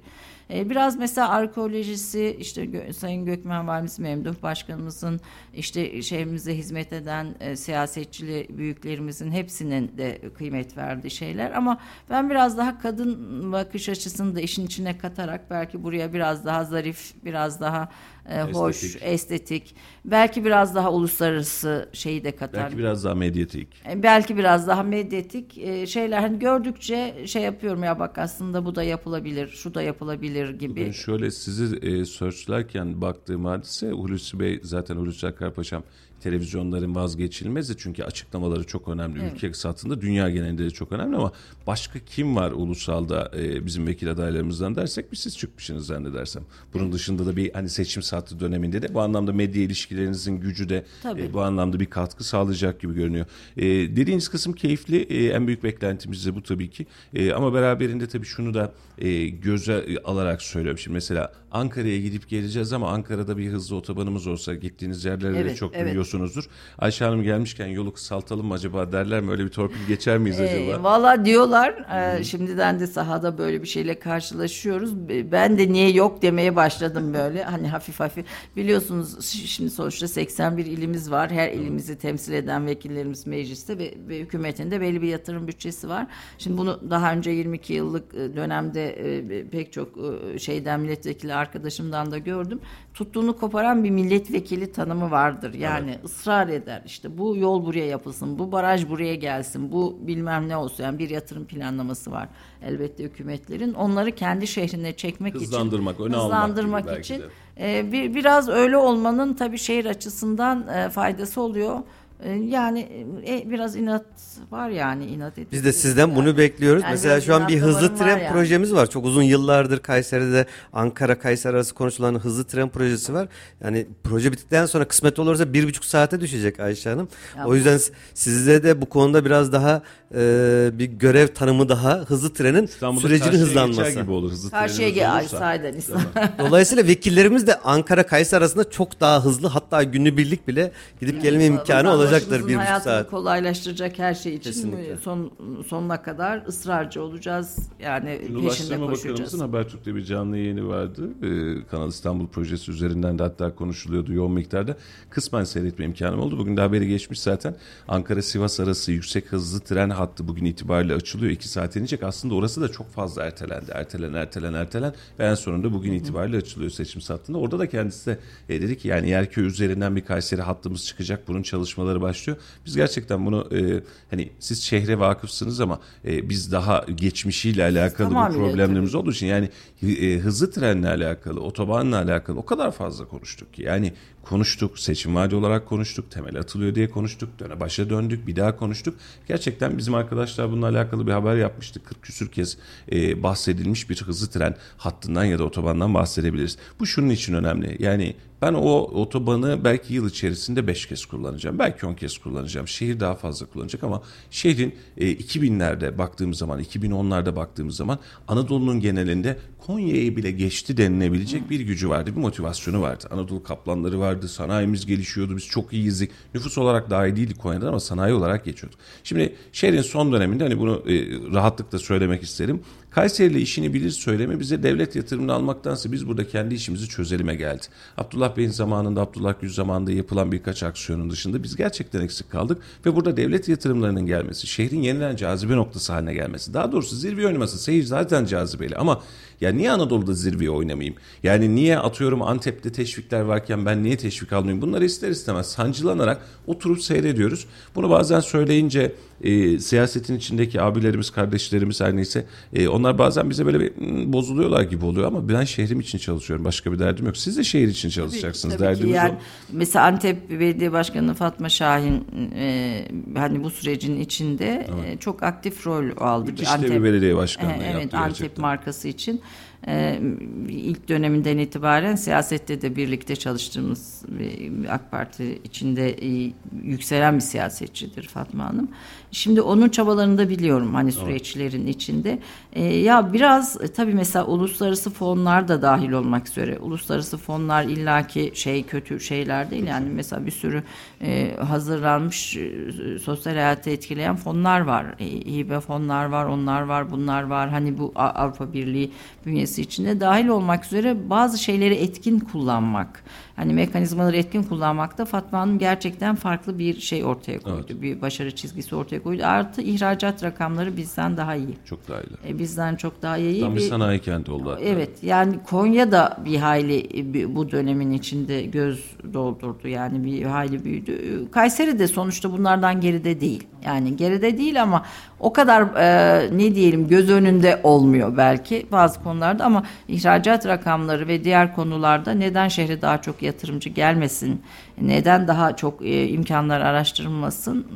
E, biraz mesela arkeolojisi işte Gö- Sayın Gökmen Valimiz Memduh Başkanımızın işte şehrimize hizmet eden e, siyasetçili büyüklerimizin hepsinin de kıymet verdiği şeyler ama ben biraz daha kadın bakış açısını da işin içine katarak belki buraya biraz daha zarif, biraz daha e, hoş, Estetik. estetik, belki biraz daha uluslararası şeyi de katar. Belki biraz daha medyatik. E, belki biraz daha medyatik e, şeyler hani gördükçe şey yapıyorum ya bak aslında bu da yapılabilir, şu da yapılabilir gibi. Ben şöyle sizi e, searchlarken baktığım hadise Hulusi Bey zaten Hulusi Akar Paşam televizyonların vazgeçilmezi çünkü açıklamaları çok önemli. Ülke satında dünya genelinde de çok önemli ama başka kim var ulusalda e, bizim vekil adaylarımızdan dersek bir siz çıkmışsınız zannedersem. Bunun dışında da bir hani seçim saati döneminde de bu anlamda medya ilişkilerinizin gücü de Tabii. e, bu anlamda bir katkı sağlayacak gibi görünüyor. E, dediğiniz kısım keyifli. E, en büyük beklentimiz de bu tabii ki. E, ama beraberinde tabii şunu da e, göze alarak söylüyorum. Şimdi mesela Ankara'ya gidip geleceğiz ama Ankara'da bir hızlı otobanımız olsa gittiğiniz yerlerde de Evet, çok evet. Biliyorsunuzdur. Ayşe Hanım gelmişken yolu kısaltalım mı acaba derler mi? Öyle bir torpil geçer miyiz Ee, acaba? Valla diyorlar e, şimdiden de sahada böyle bir şeyle karşılaşıyoruz. Be- Ben de niye yok demeye başladım böyle hani hafif hafif. Biliyorsunuz şimdi sonuçta 81 ilimiz var. Her ilimizi temsil eden vekillerimiz mecliste ve, ve hükümetin de belli bir yatırım bütçesi var. Şimdi bunu daha önce 22 yıllık e, dönemde e, pek çok e, şeyden milletvekili arkadaşımdan da gördüm. Tuttuğunu koparan bir milletvekili tanımı vardır. Yani ısrar eder. İşte bu yol buraya yapılsın, bu baraj buraya gelsin, bu bilmem ne olsun. Yani bir yatırım planlaması var elbette hükümetlerin. Onları kendi şehrine çekmek için Hızlandırmak, öne almak hızlandırmak için e, bir, biraz öyle olmanın tabii şehir açısından e, faydası oluyor. E, yani e, biraz inat var yani inat ediyoruz. Biz de sizden bunu bekliyoruz. Yani Mesela şu an bir hızlı inatlarım var tren yani. projemiz var. Çok uzun yıllardır Kayseri'de Ankara Kayseri arası konuşulan hızlı tren projesi var. Yani proje bittikten sonra kısmet olursa bir buçuk saate düşecek Ayşe Hanım. Ya o yüzden size de bu konuda biraz daha e, bir görev tanımı daha hızlı trenin İstanbul'da sürecinin hızlanması. gibi olur. Hızlı Karşıya gel. (laughs) Dolayısıyla vekillerimiz de Ankara Kayseri arasında çok daha hızlı hatta günübirlik bile gidip gelme imkanı Vallahi alacaktır bir buçuk hayatını saat. kolaylaştıracak her şey için Kesinlikle. son sonuna kadar ısrarcı olacağız. Yani peşinde Ulaştırma koşacağız. Bakanımızın Habertürk'te bir canlı yayını vardı. Ee, Kanal İstanbul projesi üzerinden de hatta konuşuluyordu yoğun miktarda. Kısmen seyretme imkanım oldu. Bugün de haberi geçmiş zaten. Ankara-Sivas arası yüksek hızlı tren hattı bugün itibariyle açılıyor. 2 saat inecek. Aslında orası da çok fazla ertelendi. Ertelen, ertelen, ertelen ve en sonunda bugün itibariyle açılıyor seçim hattında. Orada da kendisi de e, dedi ki yani Yerköy üzerinden bir Kayseri hattımız çıkacak. Bunun çalışmaları başlıyor. Biz gerçekten bunu e, hani siz şehre vakıfsınız ama e, biz daha geçmişiyle alakalı bu problemlerimiz olduğu için yani e, hızlı trenle alakalı, otobanla alakalı o kadar fazla konuştuk ki. Yani konuştuk, seçim vaadi olarak konuştuk, temel atılıyor diye konuştuk, döne başa döndük, bir daha konuştuk. Gerçekten bizim arkadaşlar bununla alakalı bir haber yapmıştık. 40 küsür kez e, bahsedilmiş bir hızlı tren hattından ya da otobandan bahsedebiliriz. Bu şunun için önemli. Yani ben o otobanı belki yıl içerisinde 5 kez kullanacağım. Belki 10 kez kullanacağım. Şehir daha fazla kullanacak ama şehrin e, 2000'lerde baktığımız zaman, 2010'larda baktığımız zaman Anadolu'nun genelinde Konya'yı bile geçti denilebilecek bir gücü vardı, bir motivasyonu vardı. Anadolu kaplanları vardı, sanayimiz gelişiyordu, biz çok iyiyizdik. Nüfus olarak daha iyi değildik Konya'dan ama sanayi olarak geçiyorduk. Şimdi şehrin son döneminde hani bunu e, rahatlıkla söylemek isterim. Kayseri ile işini bilir söyleme bize devlet yatırımını almaktansa biz burada kendi işimizi çözelime geldi. Abdullah Bey'in zamanında, Abdullah Gül zamanında yapılan birkaç aksiyonun dışında biz gerçekten eksik kaldık. Ve burada devlet yatırımlarının gelmesi, şehrin yeniden cazibe noktası haline gelmesi. Daha doğrusu zirve oynaması, seyir zaten cazibeli ama ya niye Anadolu'da zirveye oynamayayım? Yani niye atıyorum Antep'te teşvikler varken ben niye teşvik almayayım? Bunları ister istemez sancılanarak oturup seyrediyoruz. Bunu bazen söyleyince e, siyasetin içindeki abilerimiz, kardeşlerimiz her neyse e, onlar bazen bize böyle bir "Hmm, bozuluyorlar gibi oluyor ama ben şehrim için çalışıyorum. Başka bir derdim yok. Siz de şehir için çalışacaksınız. Tabii ki Derdimiz yani o. mesela Antep Belediye Başkanı Fatma Şahin e, hani bu sürecin içinde e, çok aktif rol aldı. Müthiş de bir belediye başkanlığı E, evet yaptı Antep gerçekten. markası için e, ilk döneminden itibaren siyasette de birlikte çalıştığımız bir AK Parti içinde e, yükselen bir siyasetçidir Fatma Hanım. Şimdi onun çabalarını da biliyorum hani süreçlerin içinde. E, ya biraz e, tabii mesela uluslararası fonlar da dahil olmak üzere. Uluslararası fonlar illaki şey kötü şeyler değil yani mesela bir sürü e, hazırlanmış e, sosyal hayatı etkileyen fonlar var. E, hibe fonlar var, onlar var, bunlar var. Hani bu Avrupa Birliği bünyesi içinde dahil olmak üzere bazı şeyleri etkin kullanmak. Hani mekanizmaları etkin kullanmakta Fatma Hanım gerçekten farklı bir şey ortaya koydu. Bir başarı çizgisi ortaya koydu. Artı ihracat rakamları bizden daha iyi. Çok daha iyi. E, bizden çok daha iyi. Tam bir Bir- sanayi kenti oldu hatta. Evet yani Konya da bir hayli bir- bu dönemin içinde göz doldurdu yani bir hayli büyüdü. Kayseri de sonuçta bunlardan geride değil. Yani geride değil ama o kadar e, ne diyelim göz önünde olmuyor belki bazı konularda ama ihracat rakamları ve diğer konularda neden şehre daha çok yatırımcı gelmesin, neden daha çok e, imkanlar araştırılmasın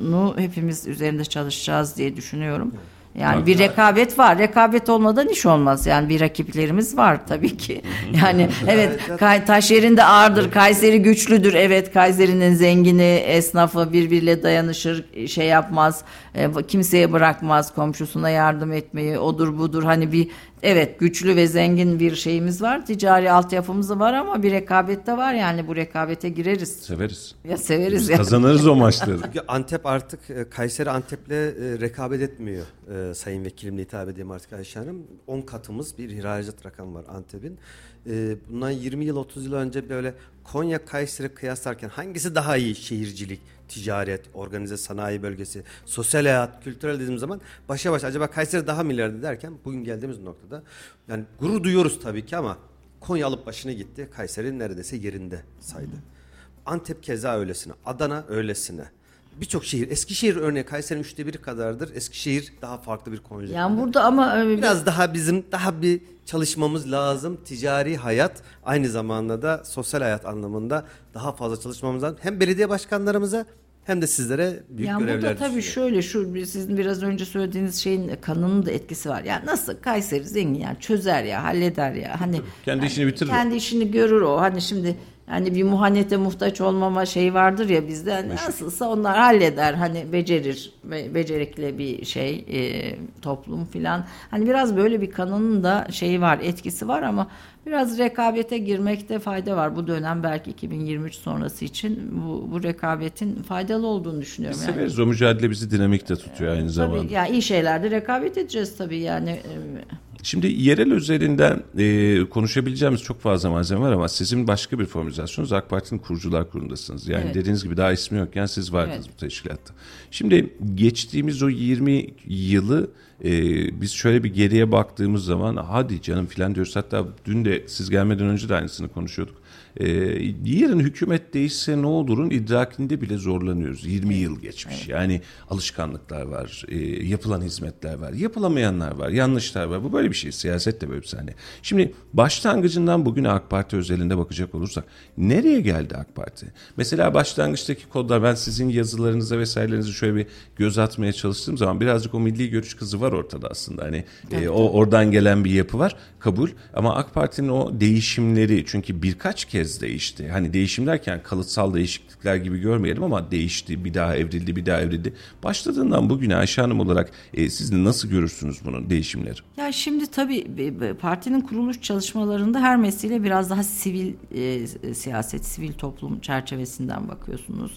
bunu hepimiz üzerinde çalışacağız diye düşünüyorum. Yani bir rekabet var. Rekabet olmadan iş olmaz. Yani bir rakiplerimiz var tabii ki. Yani (laughs) evet Kay, taş yerinde ağırdır. Kayseri güçlüdür. Evet Kayseri'nin zengini, esnafı birbiriyle dayanışır, şey yapmaz. e, kimseye bırakmaz komşusuna yardım etmeyi. Odur budur. Hani bir evet güçlü ve zengin bir şeyimiz var. Ticari altyapımız var ama bir rekabet de var. Yani bu rekabete gireriz. Severiz. Ya severiz Biz ya. kazanırız o maçları. Çünkü Antep artık e, Kayseri Antep'le e, rekabet etmiyor. E, sayın vekilimle hitap edeyim artık Ayşe Hanım. 10 katımız bir ihracat rakamı var Antep'in. E, bundan 20 yıl 30 yıl önce böyle Konya Kayseri kıyaslarken hangisi daha iyi şehircilik, ticaret, organize sanayi bölgesi, sosyal hayat, kültürel dediğimiz zaman başa baş acaba Kayseri daha mı ileride derken bugün geldiğimiz noktada yani gurur duyuyoruz tabii ki ama Konya alıp başını gitti. Kayseri neredeyse yerinde saydı. Antep keza öylesine. Adana öylesine. Birçok şehir. Eskişehir örneği Kayseri'nin üçte biri kadardır. Eskişehir daha farklı bir konjonktür. Yani burada ama e, Biraz daha bizim daha bir çalışmamız lazım. Ticari hayat aynı zamanda da sosyal hayat anlamında daha fazla çalışmamız lazım. Hem belediye başkanlarımıza hem de sizlere büyük yani görevler burada tabii düşüyor. şöyle şu sizin biraz önce söylediğiniz şeyin kanının da etkisi var. Yani nasıl Kayseri zengin yani çözer ya halleder ya. Hani Kendi işini bitirir. Kendi işini görür o. Hani şimdi Yani bir muhannete muhtaç olmama şey vardır ya bizde hani nasılsa onlar halleder hani becerir becerikli bir şey e, toplum filan. Hani biraz böyle bir kanının da şeyi var etkisi var ama biraz rekabete girmekte fayda var. Bu dönem belki 2023 sonrası için bu, bu rekabetin faydalı olduğunu düşünüyorum. Biz yani. severiz o mücadele bizi dinamikte tutuyor aynı zamanda. Tabii yani iyi şeylerde rekabet edeceğiz tabii yani. e, Şimdi yerel üzerinden e, konuşabileceğimiz çok fazla malzeme var ama sizin başka bir formülizasyonunuz AK Parti'nin kurucular kurulundasınız. Yani Evet. dediğiniz gibi daha ismi yokken siz vardınız Evet. bu teşkilatta. Şimdi geçtiğimiz o 20 yılı e, biz şöyle bir geriye baktığımız zaman hadi canım filan diyoruz. Hatta dün de siz gelmeden önce de aynısını konuşuyorduk. E, yarın hükümet değişse ne olurun idrakinde bile zorlanıyoruz. 20 yıl geçmiş. Yani alışkanlıklar var, e, yapılan hizmetler var, yapılamayanlar var, yanlışlar var. Bu böyle bir şey. Siyaset de böyle bir sahne. Şimdi başlangıcından bugüne AK Parti özelinde bakacak olursak nereye geldi AK Parti? Mesela başlangıçtaki kodlar ben sizin yazılarınıza vesairelerinize şöyle bir göz atmaya çalıştığım zaman birazcık o milli görüş kızı var ortada aslında. Hani e, o oradan gelen bir yapı var. Kabul. Ama AK Parti'nin o değişimleri çünkü birkaç kez değişti. Hani değişim derken kalıtsal değişiklikler gibi görmeyelim ama değişti, bir daha evrildi, bir daha evrildi. Başladığından bugüne Ayşe Hanım olarak e, siz nasıl görürsünüz bunun değişimleri? Ya şimdi tabii partinin kuruluş çalışmalarında her mesele biraz daha sivil e, siyaset, sivil toplum çerçevesinden bakıyorsunuz.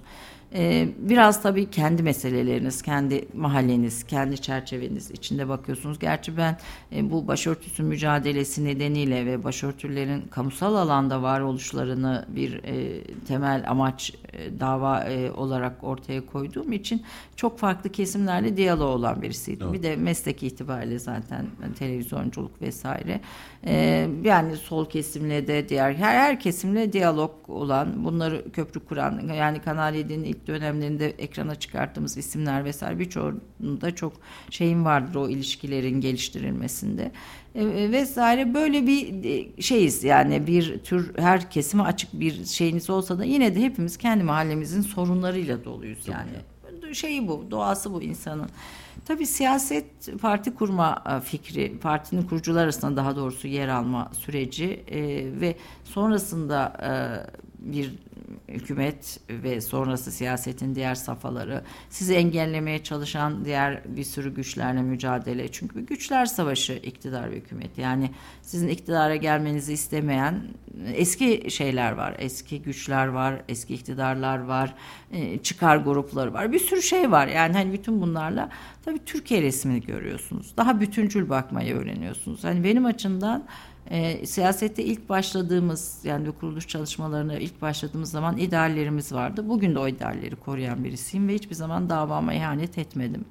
E, biraz tabii kendi meseleleriniz, kendi mahalleniz, kendi çerçeveniz içinde bakıyorsunuz. Gerçi ben e, bu başörtüsü mücadelesi nedeniyle ve başörtülerin kamusal alanda varoluşlarını bir e, temel amaç e, dava e, olarak ortaya koyduğum için çok farklı kesimlerle diyalog olan birisiydim. Bir de meslek itibariyle zaten televizyonculuk vesaire. Ee, yani sol kesimle de diğer her, her kesimle diyalog olan bunları köprü kuran yani Kanal 7'nin ilk dönemlerinde ekrana çıkarttığımız isimler vesaire birçoğunda çok şeyim vardır o ilişkilerin geliştirilmesinde. E, e, vesaire böyle bir e, şeyiz yani bir tür her kesime açık bir şeyiniz olsa da yine de hepimiz kendi mahallemizin sorunlarıyla doluyuz yani. şeyi bu, doğası bu insanın. Tabii siyaset parti kurma fikri, partinin kurucular arasında daha doğrusu yer alma süreci e, ve sonrasında e, bir hükümet ve sonrası siyasetin diğer safhaları sizi engellemeye çalışan diğer bir sürü güçlerle mücadele. Çünkü bir güçler savaşı iktidar ve hükümet. Yani sizin iktidara gelmenizi istemeyen eski şeyler var. Eski güçler var, eski iktidarlar var, e, çıkar grupları var. Bir sürü şey var. Yani hani bütün bunlarla tabii Türkiye resmini görüyorsunuz. Daha bütüncül bakmayı öğreniyorsunuz. Hani benim açımdan e, siyasette ilk başladığımız yani kuruluş çalışmalarına ilk başladığımız zaman ideallerimiz vardı. Bugün de o idealleri koruyan birisiyim ve hiçbir zaman davama ihanet etmedim.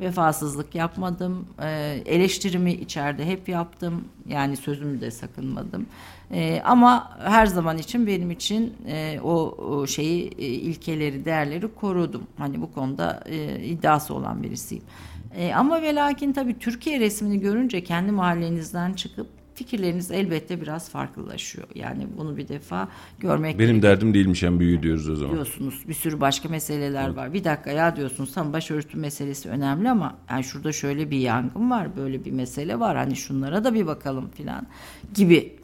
Vefasızlık yapmadım. E, eleştirimi içeride hep yaptım. Yani sözümü de sakınmadım. E, ama her zaman için benim için e, o, o şeyi e, ilkeleri, değerleri korudum. Hani bu konuda e, iddiası olan birisiyim. E, ama ve lakin tabii Türkiye resmini görünce kendi mahallenizden çıkıp fikirleriniz elbette biraz farklılaşıyor. Yani bunu bir defa görmek Benim derdim değilmiş en büyüğü diyoruz o zaman. diyorsunuz. Bir sürü başka meseleler var. Bir dakika ya diyorsunuz tam başörtü meselesi önemli ama yani şurada şöyle bir yangın var, böyle bir mesele var. Hani şunlara da bir bakalım filan gibi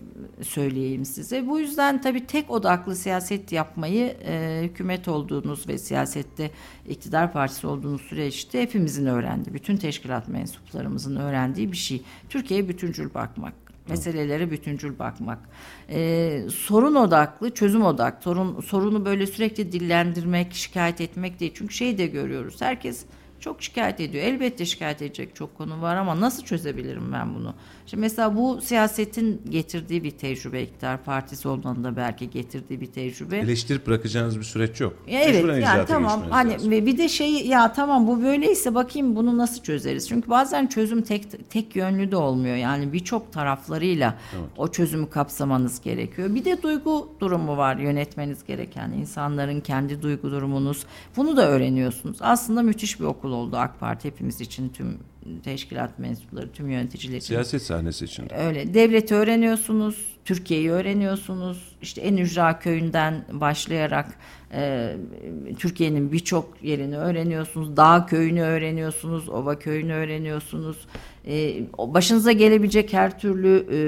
söyleyeyim size. Bu yüzden tabii tek odaklı siyaset yapmayı e, hükümet olduğunuz ve siyasette iktidar partisi olduğunuz süreçte hepimizin öğrendiği, bütün teşkilat mensuplarımızın öğrendiği bir şey. Türkiye'ye bütüncül bakmak meselelere bütüncül bakmak. Ee, sorun odaklı, çözüm odaklı. Sorun, sorunu böyle sürekli dillendirmek, şikayet etmek değil. Çünkü şeyi de görüyoruz. Herkes çok şikayet ediyor. Elbette şikayet edecek çok konu var ama nasıl çözebilirim ben bunu? Şimdi mesela bu siyasetin getirdiği bir tecrübe, iktidar partisi olmanın da belki getirdiği bir tecrübe. Eleştirip bırakacağınız bir süreç yok. Ya evet yani tamam hani lazım. bir de şey ya tamam bu böyleyse bakayım bunu nasıl çözeriz? Çünkü bazen çözüm tek tek yönlü de olmuyor. Yani birçok taraflarıyla o çözümü kapsamanız gerekiyor. Bir de duygu durumu var yönetmeniz gereken insanların kendi duygu durumunuz. Bunu da öğreniyorsunuz. Aslında müthiş bir okul oldu AK Parti hepimiz için tüm teşkilat mensupları, tüm yöneticiler için. Siyaset sahnesi içinde. Öyle. Devleti öğreniyorsunuz, Türkiye'yi öğreniyorsunuz. İşte en ücra köyünden başlayarak e, Türkiye'nin birçok yerini öğreniyorsunuz. Dağ köyünü öğreniyorsunuz, ova köyünü öğreniyorsunuz. E, başınıza gelebilecek her türlü e,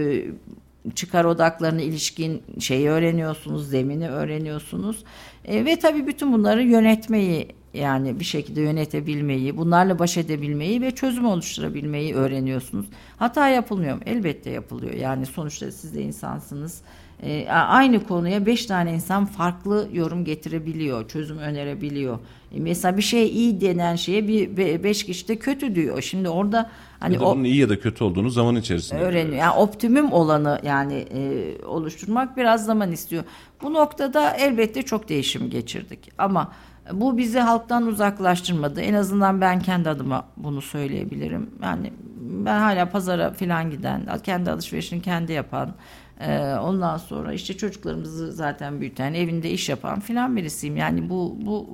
çıkar odaklarına ilişkin şeyi öğreniyorsunuz, zemini öğreniyorsunuz. E, ve tabii bütün bunları yönetmeyi yani bir şekilde yönetebilmeyi, bunlarla baş edebilmeyi ve çözüm oluşturabilmeyi öğreniyorsunuz. Hata yapılmıyor mu? Elbette yapılıyor. Yani sonuçta siz de insansınız. E, aynı konuya beş tane insan farklı yorum getirebiliyor, çözüm önerebiliyor. E, mesela bir şey iyi denen şeye bir beş kişi de kötü diyor. Şimdi orada hani ya da bunun iyi ya da kötü olduğunu zaman içerisinde öğreniyor. Yani optimum olanı yani e, oluşturmak biraz zaman istiyor. Bu noktada elbette çok değişim geçirdik ama bu bizi halktan uzaklaştırmadı. En azından ben kendi adıma bunu söyleyebilirim. Yani ben hala pazara filan giden, kendi alışverişini kendi yapan, ee, ondan sonra işte çocuklarımızı zaten büyüten, evinde iş yapan filan birisiyim. Yani bu bu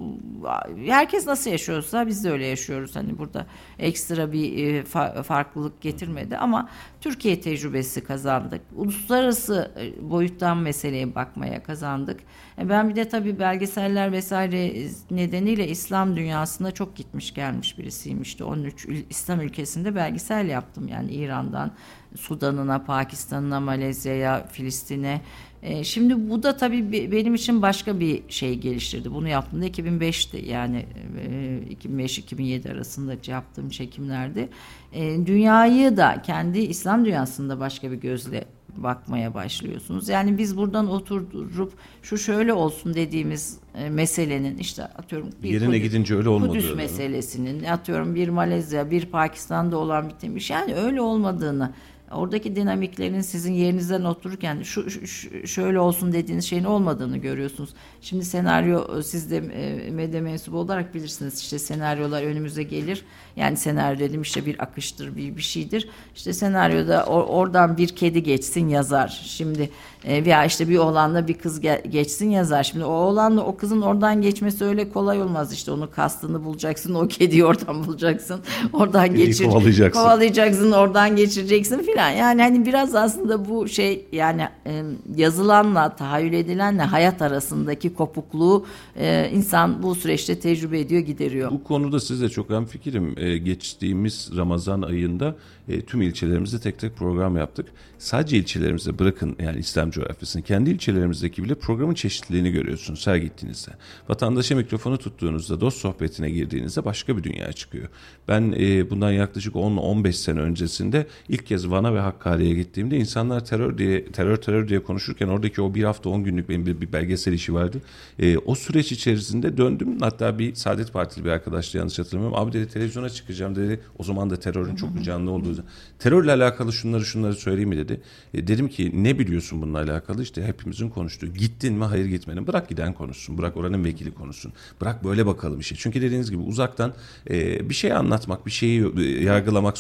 herkes nasıl yaşıyorsa biz de öyle yaşıyoruz. Hani burada ekstra bir e, farklılık getirmedi ama Türkiye tecrübesi kazandık. Uluslararası e, boyuttan meseleye bakmaya kazandık. E, ben bir de tabii belgeseller vesaire nedeniyle İslam dünyasında çok gitmiş gelmiş birisiyim. İşte 13 İslam ülkesinde belgesel yaptım. Yani İran'dan Sudan'ına, Pakistan'ına, Malezya'ya, Filistin'e. E, şimdi bu da tabii benim için başka bir şey geliştirdi. Bunu yaptığımda 2005'ti yani e, 2005-2007 arasında yaptığım çekimlerde. E, dünyayı da kendi İslam dünyasında başka bir gözle bakmaya başlıyorsunuz. Yani biz buradan oturup şu şöyle olsun dediğimiz e, meselenin işte atıyorum bir yerine Kudüs, gidince öyle olmadı. Kudüs meselesinin atıyorum bir Malezya, bir Pakistan'da olan bitmiş yani öyle olmadığını oradaki dinamiklerin sizin yerinizden otururken şu, şu şöyle olsun dediğiniz şeyin olmadığını görüyorsunuz. Şimdi senaryo e, siz de e, medya mensubu olarak bilirsiniz işte senaryolar önümüze gelir. Yani senaryo dedim işte bir akıştır bir bir şeydir. İşte senaryoda or, oradan bir kedi geçsin yazar. Şimdi e, veya işte bir oğlanla bir kız geçsin yazar. Şimdi o oğlanla o kızın oradan geçmesi öyle kolay olmaz. İşte onu kastını bulacaksın, o kediyi oradan bulacaksın. Oradan geçir, kovalayacaksın. kovalayacaksın, oradan geçireceksin filan. Yani hani biraz aslında bu şey yani e, yazılanla, tahayyül edilenle hayat arasındaki kopukluğu e, insan bu süreçte tecrübe ediyor, gideriyor. Bu konuda size çok hem fikrim. E, geçtiğimiz Ramazan ayında e, tüm ilçelerimizde tek tek program yaptık. Sadece ilçelerimizde bırakın yani İslam coğrafyasını kendi ilçelerimizdeki bile programın çeşitliliğini görüyorsunuz her gittiğinizde. Vatandaşa mikrofonu tuttuğunuzda, dost sohbetine girdiğinizde başka bir dünya çıkıyor. Ben e, bundan yaklaşık 10-15 sene öncesinde ilk kez Van'a ve Hakkari'ye gittiğimde insanlar terör diye terör terör diye konuşurken oradaki o bir hafta 10 günlük benim bir, bir belgesel işi vardı. E, o süreç içerisinde döndüm. Hatta bir Saadet Partili bir arkadaşla yanlış hatırlamıyorum. Abi dedi televizyona çıkacağım dedi. O zaman da terörün çok canlı olduğu Terörle alakalı şunları şunları söyleyeyim mi dedi. E, dedim ki ne biliyorsun bununla alakalı? İşte hepimizin konuştuğu. Gittin mi? Hayır gitmedin. Bırak giden konuşsun. Bırak oranın vekili konuşsun. Bırak böyle bakalım işe. Çünkü dediğiniz gibi uzaktan e, bir şey anlatmak, bir şeyi e, yargılamak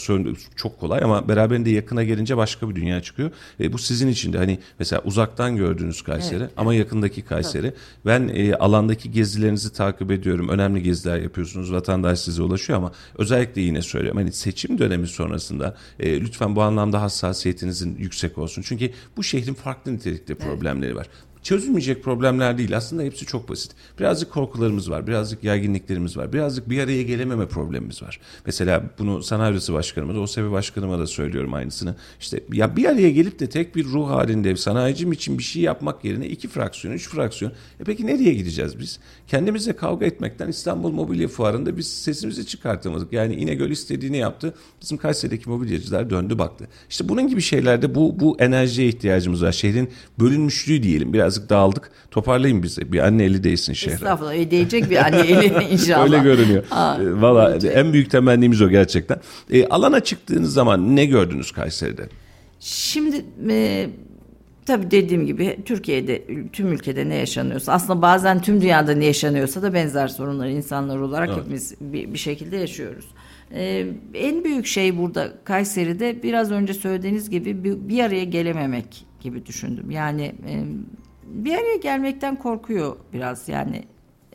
çok kolay ama beraberinde yakına gelince başka bir dünya çıkıyor. E, bu sizin için de hani mesela uzaktan gördüğünüz Kayseri evet. ama yakındaki Kayseri. Evet. Ben e, alandaki gezilerinizi takip ediyorum. Önemli geziler yapıyorsunuz. Vatandaş size ulaşıyor ama özellikle yine söylüyorum. Hani seçim dönemi sonrasında e, lütfen bu anlamda hassasiyetinizin yüksek olsun. Çünkü bu şehrin farklı nitelikte problemleri var çözülmeyecek problemler değil. Aslında hepsi çok basit. Birazcık korkularımız var, birazcık yaygınlıklarımız var, birazcık bir araya gelememe problemimiz var. Mesela bunu sanayi odası başkanıma da, OSEV başkanıma da söylüyorum aynısını. İşte ya bir araya gelip de tek bir ruh halinde sanayicim için bir şey yapmak yerine iki fraksiyon, üç fraksiyon. E peki nereye gideceğiz biz? Kendimizle kavga etmekten İstanbul Mobilya Fuarı'nda biz sesimizi çıkartamadık. Yani İnegöl istediğini yaptı. Bizim Kayseri'deki mobilyacılar döndü baktı. İşte bunun gibi şeylerde bu, bu enerjiye ihtiyacımız var. Şehrin bölünmüşlüğü diyelim. Biraz birazcık dağıldık. Toparlayın bizi. Bir anne eli değsin şehre. Estağfurullah. Ödeyecek bir anne eli (laughs) inşallah. Öyle görünüyor. E, Valla en büyük temennimiz o gerçekten. E, alana çıktığınız zaman ne gördünüz Kayseri'de? Şimdi e, tabii dediğim gibi Türkiye'de tüm ülkede ne yaşanıyorsa aslında bazen tüm dünyada ne yaşanıyorsa da benzer sorunları insanlar olarak evet. hepimiz bir, bir şekilde yaşıyoruz. Ee, en büyük şey burada Kayseri'de biraz önce söylediğiniz gibi bir, bir araya gelememek gibi düşündüm. Yani e, bir araya gelmekten korkuyor biraz yani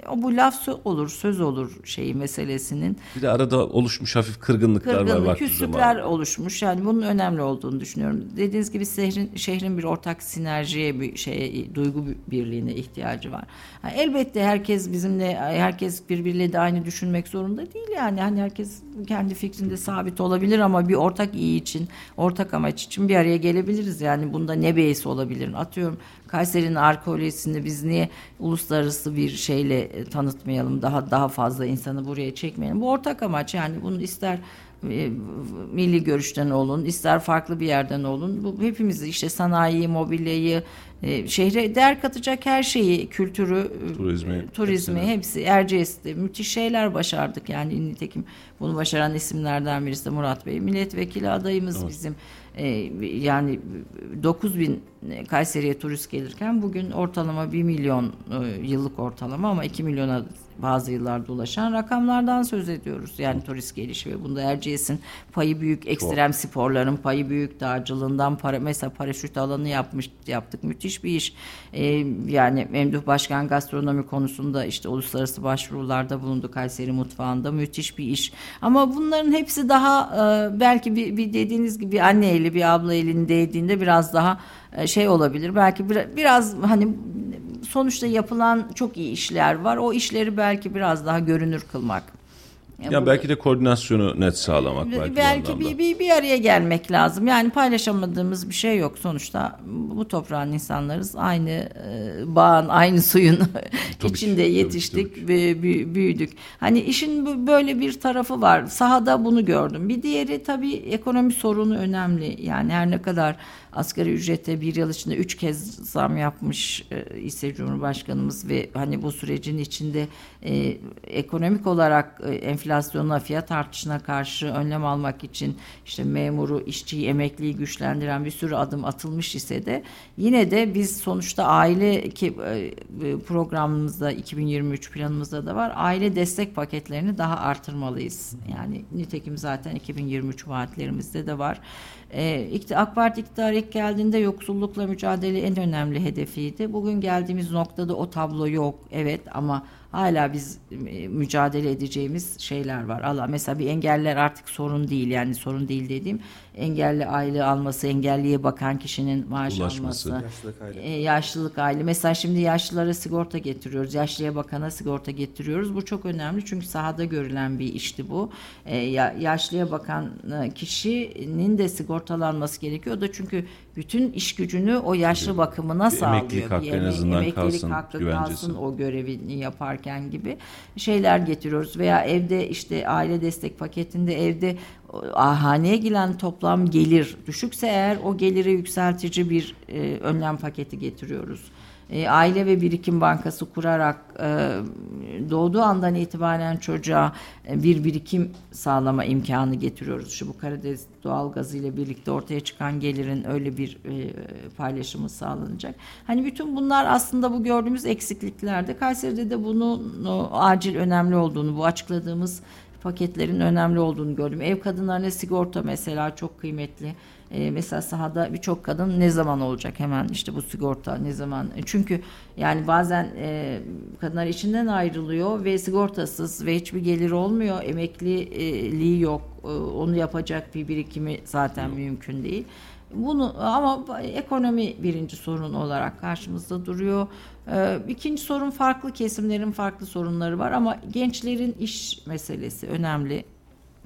o bu laf olur, söz olur şeyi meselesinin. Bir de arada oluşmuş hafif kırgınlıklar var Kırgınlık, vakti küslükler oluşmuş. Yani bunun önemli olduğunu düşünüyorum. Dediğiniz gibi şehrin şehrin bir ortak sinerjiye, bir şeye, duygu birliğine ihtiyacı var. Ha, elbette herkes bizimle, herkes birbiriyle de aynı düşünmek zorunda değil yani. Hani herkes kendi fikrinde sabit olabilir ama bir ortak iyi için, ortak amaç için bir araya gelebiliriz. Yani bunda ne beysi olabilir? Atıyorum Kayseri'nin arkeolojisini biz niye uluslararası bir şeyle e, tanıtmayalım? Daha daha fazla insanı buraya çekmeyelim. Bu ortak amaç yani bunu ister e, milli görüşten olun, ister farklı bir yerden olun. Bu hepimiz işte sanayi, mobilyayı, e, şehre değer katacak her şeyi, kültürü, Turizmi, turizmi hepsini. hepsi Erciyes'te müthiş şeyler başardık. Yani nitekim bunu başaran isimlerden birisi de Murat Bey. Milletvekili adayımız bizim. E, yani 9 bin Kayseri'ye turist gelirken bugün ortalama 1 milyon e, yıllık ortalama ama 2 milyona bazı yıllarda ulaşan rakamlardan söz ediyoruz. Yani turist gelişi ve bunda Erciyes'in payı büyük, ekstrem sporların payı büyük, dağcılığından para mesela paraşüt alanı yapmış yaptık. Müthiş bir iş. E, yani Memduh Başkan gastronomi konusunda işte uluslararası başvurularda bulundu Kayseri mutfağında. Müthiş bir iş. Ama bunların hepsi daha e, belki bir, bir dediğiniz gibi anne eli bir abla elini değdiğinde biraz daha şey olabilir. Belki bir, biraz hani sonuçta yapılan çok iyi işler var. O işleri belki biraz daha görünür kılmak. Yani Ya bu- belki de koordinasyonu net sağlamak belki, belki, bir, bir, bir araya gelmek lazım. Yani paylaşamadığımız bir şey yok sonuçta. Bu toprağın insanlarız. Aynı e, bağın, aynı suyun (laughs) Tabii içinde ki, tabii yetiştik tabii ve büyü- büyüdük. Hani işin böyle bir tarafı var. Sahada bunu gördüm. Bir diğeri tabii ekonomi sorunu önemli. Yani her ne kadar asgari ücrete bir yıl içinde üç kez zam yapmış e, ise Cumhurbaşkanımız ve hani bu sürecin içinde e, ekonomik olarak e, enflasyona, fiyat artışına karşı önlem almak için işte memuru, işçiyi, emekliyi güçlendiren bir sürü adım atılmış ise de yine de biz sonuçta aile ki e, programımızda 2023 planımızda da var. Aile destek paketlerini daha artırmalıyız. Yani nitekim zaten 2023 vaatlerimizde de var. İkti- AK Parti iktidara ilk geldiğinde yoksullukla mücadele en önemli hedefiydi. Bugün geldiğimiz noktada o tablo yok. Evet ama hala biz e, mücadele edeceğimiz şeyler var. Allah mesela bir engeller artık sorun değil. Yani sorun değil dediğim engelli aile alması, engelliye bakan kişinin maaş Ulaşması. alması. Yaşlılık aile. E, yaşlılık aile. Mesela şimdi yaşlılara sigorta getiriyoruz. Yaşlıya bakana sigorta getiriyoruz. Bu çok önemli çünkü sahada görülen bir işti bu. E, ya- yaşlıya bakan e, kişinin de sigortalanması gerekiyor. O da çünkü bütün iş gücünü o yaşlı bakımına Bir sağlıyor. emeklilik hakkı en azından emeklilik kalsın, hakkı güvencesi. kalsın o görevini yaparken gibi şeyler getiriyoruz. Veya evde işte aile destek paketinde evde haneye giren toplam gelir düşükse eğer o geliri yükseltici bir e, önlem paketi getiriyoruz. E, aile ve birikim bankası kurarak e, doğduğu andan itibaren çocuğa e, bir birikim sağlama imkanı getiriyoruz. Şu bu Karadeniz doğalgazı ile birlikte ortaya çıkan gelirin öyle bir paylaşımı sağlanacak. Hani bütün bunlar aslında bu gördüğümüz eksikliklerde. Kayseri'de de bunun acil önemli olduğunu, bu açıkladığımız paketlerin önemli olduğunu gördüm. Ev kadınlarına sigorta mesela çok kıymetli. Ee, mesela sahada birçok kadın ne zaman olacak hemen işte bu sigorta ne zaman? E, Çünkü yani bazen e, kadınlar içinden ayrılıyor ve sigortasız ve hiçbir gelir olmuyor. Emekliliği yok. E, onu yapacak bir birikimi zaten mümkün değil. Bunu ama ekonomi birinci sorun olarak karşımızda duruyor. Ee, ikinci sorun farklı kesimlerin farklı sorunları var ama gençlerin iş meselesi önemli.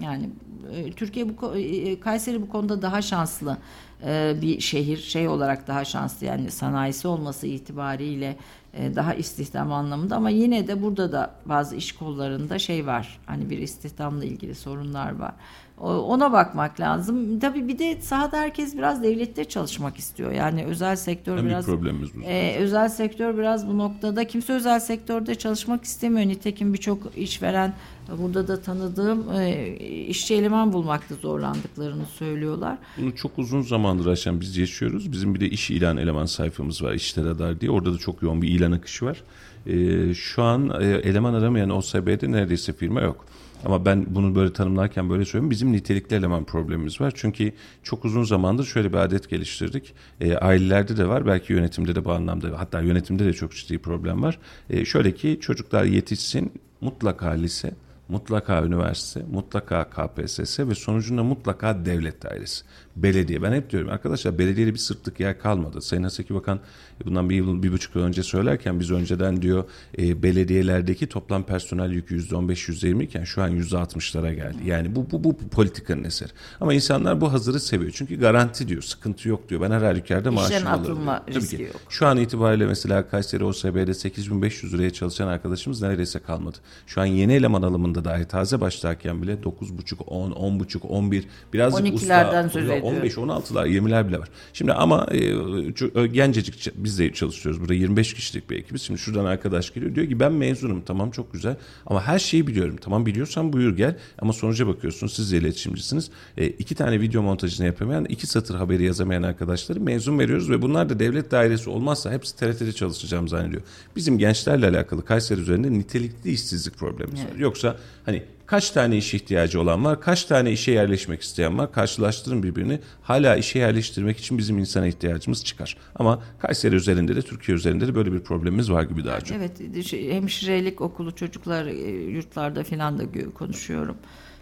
Yani e, Türkiye bu ko- e, Kayseri bu konuda daha şanslı e, bir şehir şey olarak daha şanslı yani sanayisi olması itibariyle e, daha istihdam anlamında ama yine de burada da bazı iş kollarında şey var. Hani bir istihdamla ilgili sorunlar var. Ona bakmak lazım. Tabii bir de sahada herkes biraz devlette çalışmak istiyor. Yani özel sektör En biraz problemimiz bu. ee, özel sektör biraz bu noktada kimse özel sektörde çalışmak istemiyor. Nitekim birçok işveren burada da tanıdığım e, işçi eleman bulmakta zorlandıklarını söylüyorlar. Bunu çok uzun zamandır Ayşen biz yaşıyoruz. Bizim bir de iş ilan eleman sayfamız var İşte Radar diye. Orada da çok yoğun bir ilan akışı var. E, şu an e, eleman aramayan OSB'de neredeyse firma yok. Ama ben bunu böyle tanımlarken böyle söylüyorum. Bizim nitelikli eleman problemimiz var. Çünkü çok uzun zamandır şöyle bir adet geliştirdik. E, ailelerde de var. Belki yönetimde de bu anlamda hatta yönetimde de çok ciddi problem var. E, şöyle ki çocuklar yetişsin mutlaka lise mutlaka üniversite, mutlaka KPSS ve sonucunda mutlaka devlet dairesi, belediye. Ben hep diyorum arkadaşlar belediyede bir sırtlık yer kalmadı. Sayın Haseki Bakan bundan bir yıl, bir buçuk yıl önce söylerken biz önceden diyor e, belediyelerdeki toplam personel yükü yüzde on beş, yüzde yirmi iken şu an yüzde altmışlara geldi. Yani bu, bu, bu politikanın eseri. Ama insanlar bu hazırı seviyor. Çünkü garanti diyor, sıkıntı yok diyor. Ben her halükarda maaşımı alırım. atılma Tabii riski ki. yok. Şu an itibariyle mesela Kayseri OSB'de 8500 liraya çalışan arkadaşımız neredeyse kalmadı. Şu an yeni eleman alımında dahi taze başlarken bile 9,5, 10, 10,5, 11 birazcık 12'lerden usta, söz. 15, 16'lar, 20'ler bile var. Şimdi ama e, ço- gencecik biz de çalışıyoruz. Burada 25 kişilik bir ekibiz. Şimdi şuradan arkadaş geliyor diyor ki ben mezunum tamam çok güzel ama her şeyi biliyorum. Tamam biliyorsan buyur gel ama sonuca bakıyorsun siz de iletişimcisiniz. E, iki tane video montajını yapamayan, iki satır haberi yazamayan arkadaşları mezun veriyoruz ve bunlar da devlet dairesi olmazsa hepsi TRT'de çalışacağım zannediyor. Bizim gençlerle alakalı Kayseri üzerinde nitelikli işsizlik problemimiz var. Yoksa hani kaç tane iş ihtiyacı olan var, kaç tane işe yerleşmek isteyen var, karşılaştırın birbirini. Hala işe yerleştirmek için bizim insana ihtiyacımız çıkar. Ama Kayseri üzerinde de Türkiye üzerinde de böyle bir problemimiz var gibi daha çok. Evet, şey, hemşirelik okulu çocuklar e, yurtlarda filan da konuşuyorum.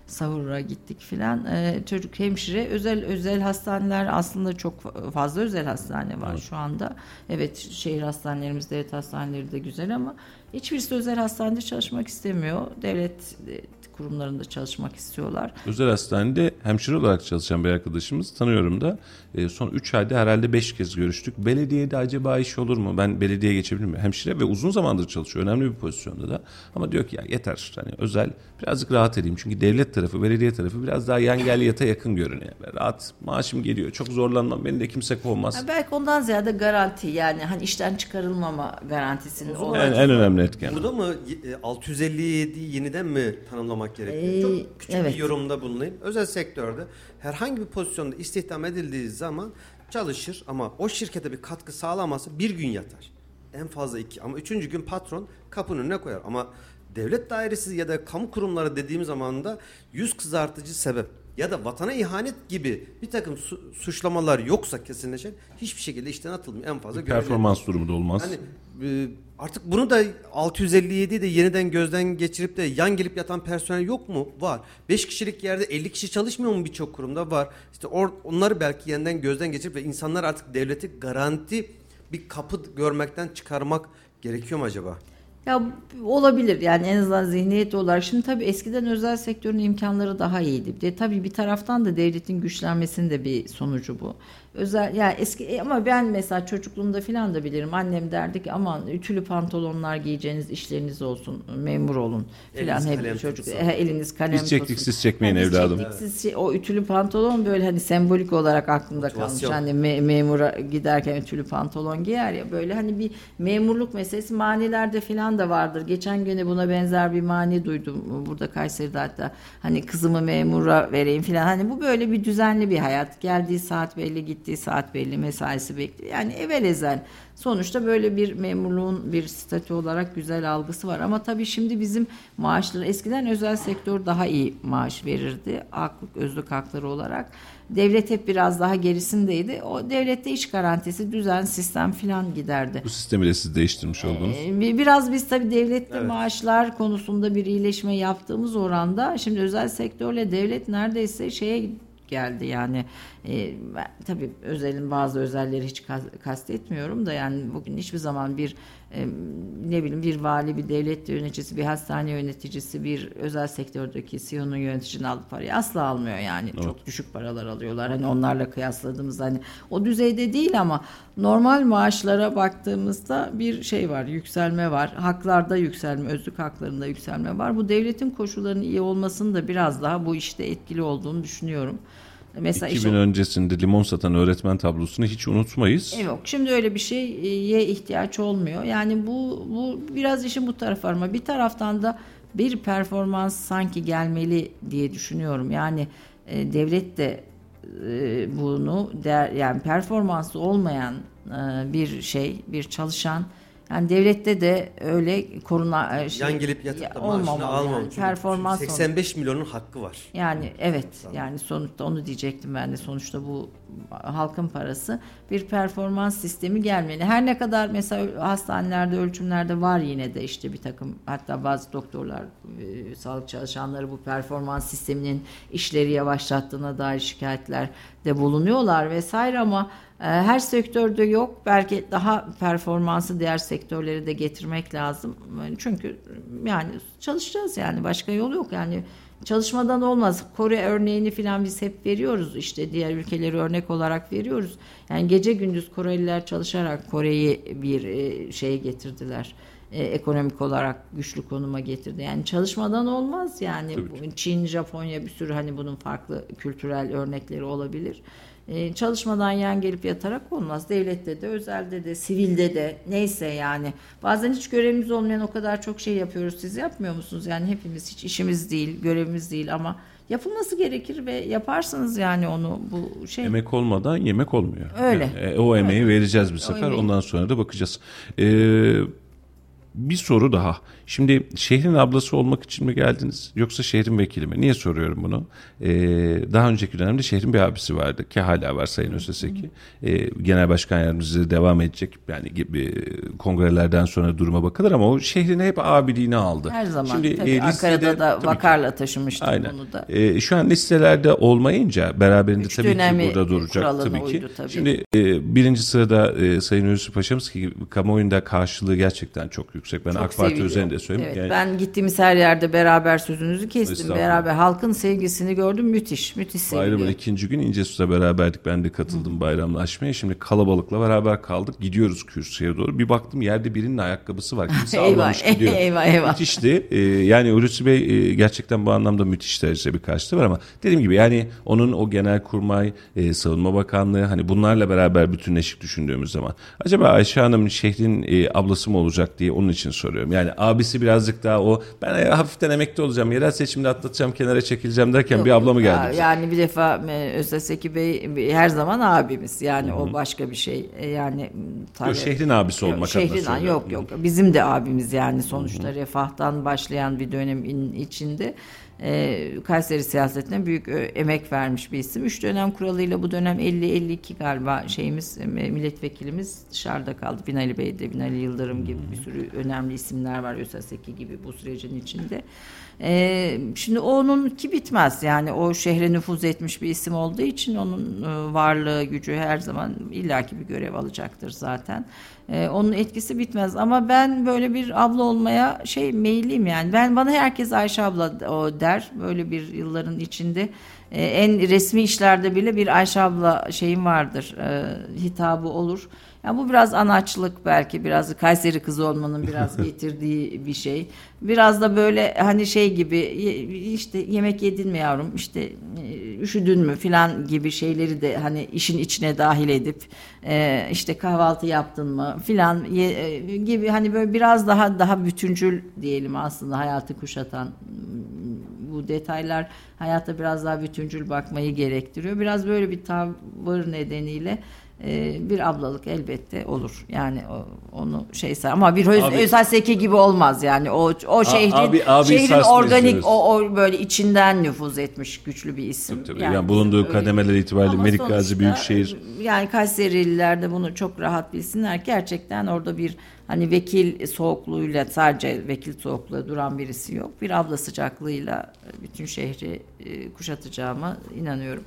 Savur'a gittik filan. E, çocuk hemşire özel özel hastaneler aslında çok fa- fazla özel hastane var şu anda. Evet şehir hastanelerimiz, devlet hastaneleri de güzel ama hiçbirisi özel hastanede çalışmak istemiyor. Devlet e, kurumlarında çalışmak istiyorlar. Özel hastanede hemşire olarak çalışan bir arkadaşımız tanıyorum da e, son 3 ayda herhalde 5 kez görüştük. Belediyede acaba iş olur mu? Ben belediyeye geçebilir miyim? Hemşire ve uzun zamandır çalışıyor. Önemli bir pozisyonda da. Ama diyor ki ya yeter. Hani özel birazcık rahat edeyim. Çünkü devlet tarafı, belediye tarafı biraz daha yan gel yata yakın görünüyor. Rahat maaşım geliyor. Çok zorlanmam. Beni de kimse kovmaz. Ha, belki ondan ziyade garanti yani hani işten çıkarılmama garantisinin. En, en önemli etken. Burada mı e, 657 yeniden mi tanımlamak gerekiyor? Ee, Çok küçük evet. bir yorumda bulunayım. Özel sektörde herhangi bir pozisyonda istihdam edildiği zaman çalışır ama o şirkete bir katkı sağlamazsa bir gün yatar. En fazla iki ama üçüncü gün patron kapının önüne koyar. Ama devlet dairesi ya da kamu kurumları dediğim zaman da yüz kızartıcı sebep ya da vatana ihanet gibi bir takım su- suçlamalar yoksa kesinleşen hiçbir şekilde işten atılmıyor. En fazla görevlendirme. Performans durumu da olmaz. Hani e, artık bunu da 657 de yeniden gözden geçirip de yan gelip yatan personel yok mu? Var. 5 kişilik yerde 50 kişi çalışmıyor mu birçok kurumda? Var. İşte or, onları belki yeniden gözden geçirip ve insanlar artık devleti garanti bir kapı görmekten çıkarmak gerekiyor mu acaba? Ya olabilir yani en azından zihniyet olarak. Şimdi tabii eskiden özel sektörün imkanları daha iyiydi. De tabii bir taraftan da devletin güçlenmesinin de bir sonucu bu. Özel ya eski e, ama ben mesela çocukluğumda filan da bilirim. Annem derdi ki aman ütülü pantolonlar giyeceğiniz işleriniz olsun, memur olun filan hep çocuk tutsun. e, eliniz kalem Biz çektik, tutsun. siz çekmeyin biz evladım. çektik, siz şey- o ütülü pantolon böyle hani sembolik olarak aklımda kalmış. Hani me- memura giderken ütülü pantolon giyer ya böyle hani bir memurluk meselesi manilerde filan da vardır. Geçen güne buna benzer bir mani duydum burada Kayseri'de hatta hani kızımı memura vereyim filan. Hani bu böyle bir düzenli bir hayat. Geldiği saat belli, gittiği saat belli, mesaisi bekliyor. Yani evvel ezel sonuçta böyle bir memurluğun bir statü olarak güzel algısı var. Ama tabii şimdi bizim maaşları eskiden özel sektör daha iyi maaş verirdi. Haklık, özlük hakları olarak. Devlet hep biraz daha gerisindeydi. O devlette iş garantisi, düzen, sistem filan giderdi. Bu sistemi de siz değiştirmiş oldunuz. Ee, bir- Biraz biz tabii devlette maaşlar konusunda bir iyileşme yaptığımız oranda şimdi özel sektörle devlet neredeyse şeye geldi yani e, ben, tabii özelin bazı özelleri hiç kas- kastetmiyorum da yani bugün hiçbir zaman bir e, ne bileyim bir vali bir devlet yöneticisi bir hastane yöneticisi bir özel sektördeki CEO'nun yöneticinin aldığı parayı asla almıyor yani. Çok düşük paralar alıyorlar. Hani onlarla kıyasladığımızda hani o düzeyde değil ama normal maaşlara baktığımızda bir şey var yükselme var. Haklarda yükselme özlük haklarında yükselme var. Bu devletin koşullarının iyi olmasının da biraz daha bu işte etkili olduğunu düşünüyorum. Mesela iş- 2000 öncesinde limon satan öğretmen tablosunu hiç unutmayız. Yok şimdi öyle bir şeye ihtiyaç olmuyor. Yani bu bu biraz işin bu tarafı var ama bir taraftan da bir performans sanki gelmeli diye düşünüyorum. Yani e, devlet de e, bunu değer, yani performansı olmayan e, bir şey, bir çalışan Yani devlette de öyle koruna e, şey, Yan gelip yatıp ya- da maaşını almam. yani. Performans 85 milyonun hakkı var. yani evet yani sonuçta onu diyecektim ben de sonuçta bu halkın parası bir performans sistemi gelmeli. Her ne kadar mesela hastanelerde ölçümlerde var yine de işte bir takım hatta bazı doktorlar e, sağlık çalışanları bu performans sisteminin işleri yavaşlattığına dair şikayetler de bulunuyorlar vesaire ama her sektörde yok. Belki daha performansı diğer sektörleri de getirmek lazım. Çünkü yani çalışacağız yani başka yol yok yani Çalışmadan olmaz. Kore örneğini falan biz hep veriyoruz işte diğer ülkeleri örnek olarak veriyoruz. Yani gece gündüz Koreliler çalışarak Kore'yi bir e, şeye getirdiler. E, ekonomik olarak güçlü konuma getirdi. Yani çalışmadan olmaz yani. Bu Çin, Japonya bir sürü hani bunun farklı kültürel örnekleri olabilir. E, çalışmadan yan gelip yatarak olmaz. Devlette de, özelde de, sivilde de neyse yani. Bazen hiç görevimiz olmayan o kadar çok şey yapıyoruz. Siz yapmıyor musunuz? Yani hepimiz hiç işimiz değil, görevimiz değil ama yapılması gerekir ve yaparsınız yani onu bu şey. Emek olmadan yemek olmuyor. Öyle. Yani, e, o emeği vereceğiz bir sefer. emeği. Ondan sonra da bakacağız. Ee, bir soru daha. Şimdi şehrin ablası olmak için mi geldiniz yoksa şehrin vekili mi? Niye soruyorum bunu? Ee, daha önceki dönemde şehrin bir abisi vardı ki hala var Sayın Özeseki. Ee, Genel Başkan Yardımcısı devam edecek. Yani gibi kongrelerden sonra duruma bakılır ama o şehrin hep abiliğini aldı. Her zaman. Şimdi, Tabii e, Ankara'da listede- da vakarla taşımıştım Aynen. bunu da. Ee, şu an listelerde olmayınca beraberinde Üç tabii ki burada duracak tabii ki. uydu tabii. Şimdi e, birinci sırada e, Sayın Hulusi Paşa'mız ki kamuoyunda karşılığı gerçekten çok yüksek. Ben Çok AK Parti seviliyor. Üzerinde söyleyeyim. Evet, Yani ben gittiğimiz her yerde beraber sözünüzü kestim. Beraber halkın sevgisini gördüm. Müthiş. Müthiş Bayramın seviliyor. ikinci gün İncesu'da beraberdik. Ben de katıldım bayramlaşmaya. Şimdi kalabalıkla beraber kaldık. Gidiyoruz kürsüye doğru. Bir baktım yerde birinin ayakkabısı var. Kimse (laughs) almamış (laughs) gidiyor. eyvah, eyvah. Müthişti. Ee, yani Hulusi Bey e, gerçekten bu anlamda müthiş derecede bir karşıtı var ama dediğim gibi yani onun o genel kurmay, e, savunma bakanlığı hani bunlarla beraber bütünleşik düşündüğümüz zaman acaba Ayşe Hanım şehrin e, ablası mı olacak diye onun için soruyorum. Yani abisi birazcık daha o ben e, hafiften emekli olacağım, yerel seçimde atlatacağım, kenara çekileceğim derken bir abla mı geldi? Ya-? Yani bir defa e, Özeseki Bey her zaman abimiz. Yani o başka bir şey. E, Yani tabii. Yok, şehrin abisi Yok, olmak adına şehrin, söylüyorum. Yok yok. Bizim de abimiz yani sonuçta refahtan başlayan bir dönemin içinde e, Kayseri siyasetine büyük e, emek vermiş bir isim. Üç dönem kuralıyla bu dönem 50-52 galiba şeyimiz e, milletvekilimiz dışarıda kaldı. Binali Bey de Binali Yıldırım gibi bir sürü önemli isimler var Özeseki gibi bu sürecin içinde. E, şimdi onun ki bitmez yani o şehre nüfuz etmiş bir isim olduğu için onun e, varlığı gücü her zaman illaki bir görev alacaktır zaten. E, onun etkisi bitmez ama ben böyle bir abla olmaya şey meyilliyim yani. Ben bana herkes Ayşe abla o der böyle bir yılların içinde. E, en resmi işlerde bile bir Ayşe abla şeyim vardır. e, hitabı olur. Yani bu biraz anaçlık belki biraz Kayseri kızı olmanın biraz (laughs) getirdiği bir şey. Biraz da böyle hani şey gibi işte yemek yedin mi yavrum işte e, üşüdün mü filan gibi şeyleri de hani işin içine dahil edip e, işte kahvaltı yaptın mı filan e, gibi hani böyle biraz daha daha bütüncül diyelim aslında hayatı kuşatan bu detaylar hayata biraz daha bütüncül bakmayı gerektiriyor. Biraz böyle bir tavır nedeniyle e, bir ablalık elbette olur. Yani o, onu şeyse ama bir öz, Abi- Özel Seki gibi olmaz yani. O o şehrin abi- abi şehrin organik o, o böyle içinden nüfuz etmiş güçlü bir isim. Tabii, yani bulunduğu öyle- kademeler itibariyle Ama Melik Gazi Büyükşehir yani Kayserililer de bunu çok rahat bilsinler. Gerçekten orada bir hani vekil soğukluğuyla sadece vekil soğukluğu duran birisi yok. Bir abla sıcaklığıyla bütün şehri e, kuşatacağıma inanıyorum.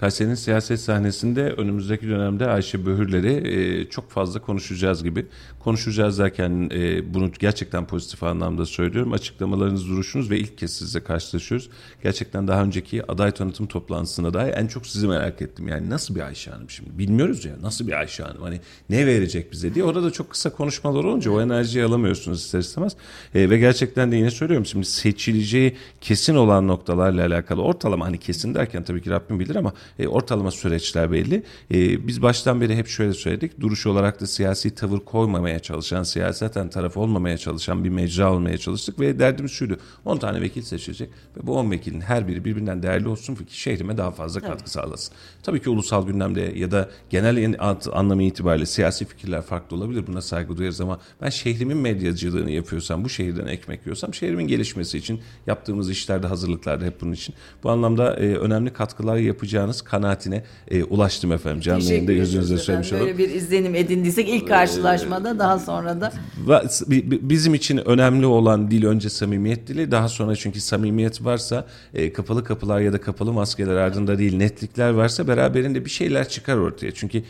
Kayseri'nin siyaset sahnesinde önümüzdeki dönemde Ayşe Böhürleri e, çok fazla konuşacağız gibi. Konuşacağız derken e, bunu gerçekten pozitif anlamda söylüyorum. Açıklamalarınız, duruşunuz ve ilk kez sizle karşılaşıyoruz. Gerçekten daha önceki aday tanıtım toplantısında dahi en çok sizi merak ettim. Yani nasıl bir Ayşe Hanım şimdi? Bilmiyoruz ya nasıl bir Ayşe Hanım? Hani ne verecek bize diye. Orada da çok kısa konuşmalar olunca o enerjiyi alamıyorsunuz ister istemez. E, ve gerçekten de yine söylüyorum şimdi seçileceği kesin olan noktalarla alakalı ortalama hani kesin derken tabii ki Rabbim bilir ama e, ortalama süreçler belli. E, biz baştan beri hep şöyle söyledik. Duruş olarak da siyasi tavır koymamaya çalışan, siyaseten taraf olmamaya çalışan bir mecra olmaya çalıştık ve derdimiz şuydu. 10 tane vekil seçilecek ve bu 10 vekilin her biri birbirinden değerli olsun ki şehrime daha fazla katkı sağlasın. Tabii ki ulusal gündemde ya da genel anlamı itibariyle siyasi fikirler farklı olabilir. Buna saygı duyarız ama ben şehrimin medyacılığını yapıyorsam, bu şehirden ekmek yiyorsam şehrimin gelişmesi için yaptığımız işlerde, hazırlıklarda hep bunun için. Bu anlamda e, önemli katkılar yapacağınız kanaatine e, ulaştım efendim. Canlı yayında yüzünüze söylemiş olalım. Böyle bir izlenim edindiysek ilk karşılaşmada daha sonra da. Bizim için önemli olan dil önce samimiyet dili daha sonra çünkü samimiyet varsa e, kapalı kapılar ya da kapalı maskeler ardında değil netlikler varsa beraberinde bir şeyler çıkar ortaya. Çünkü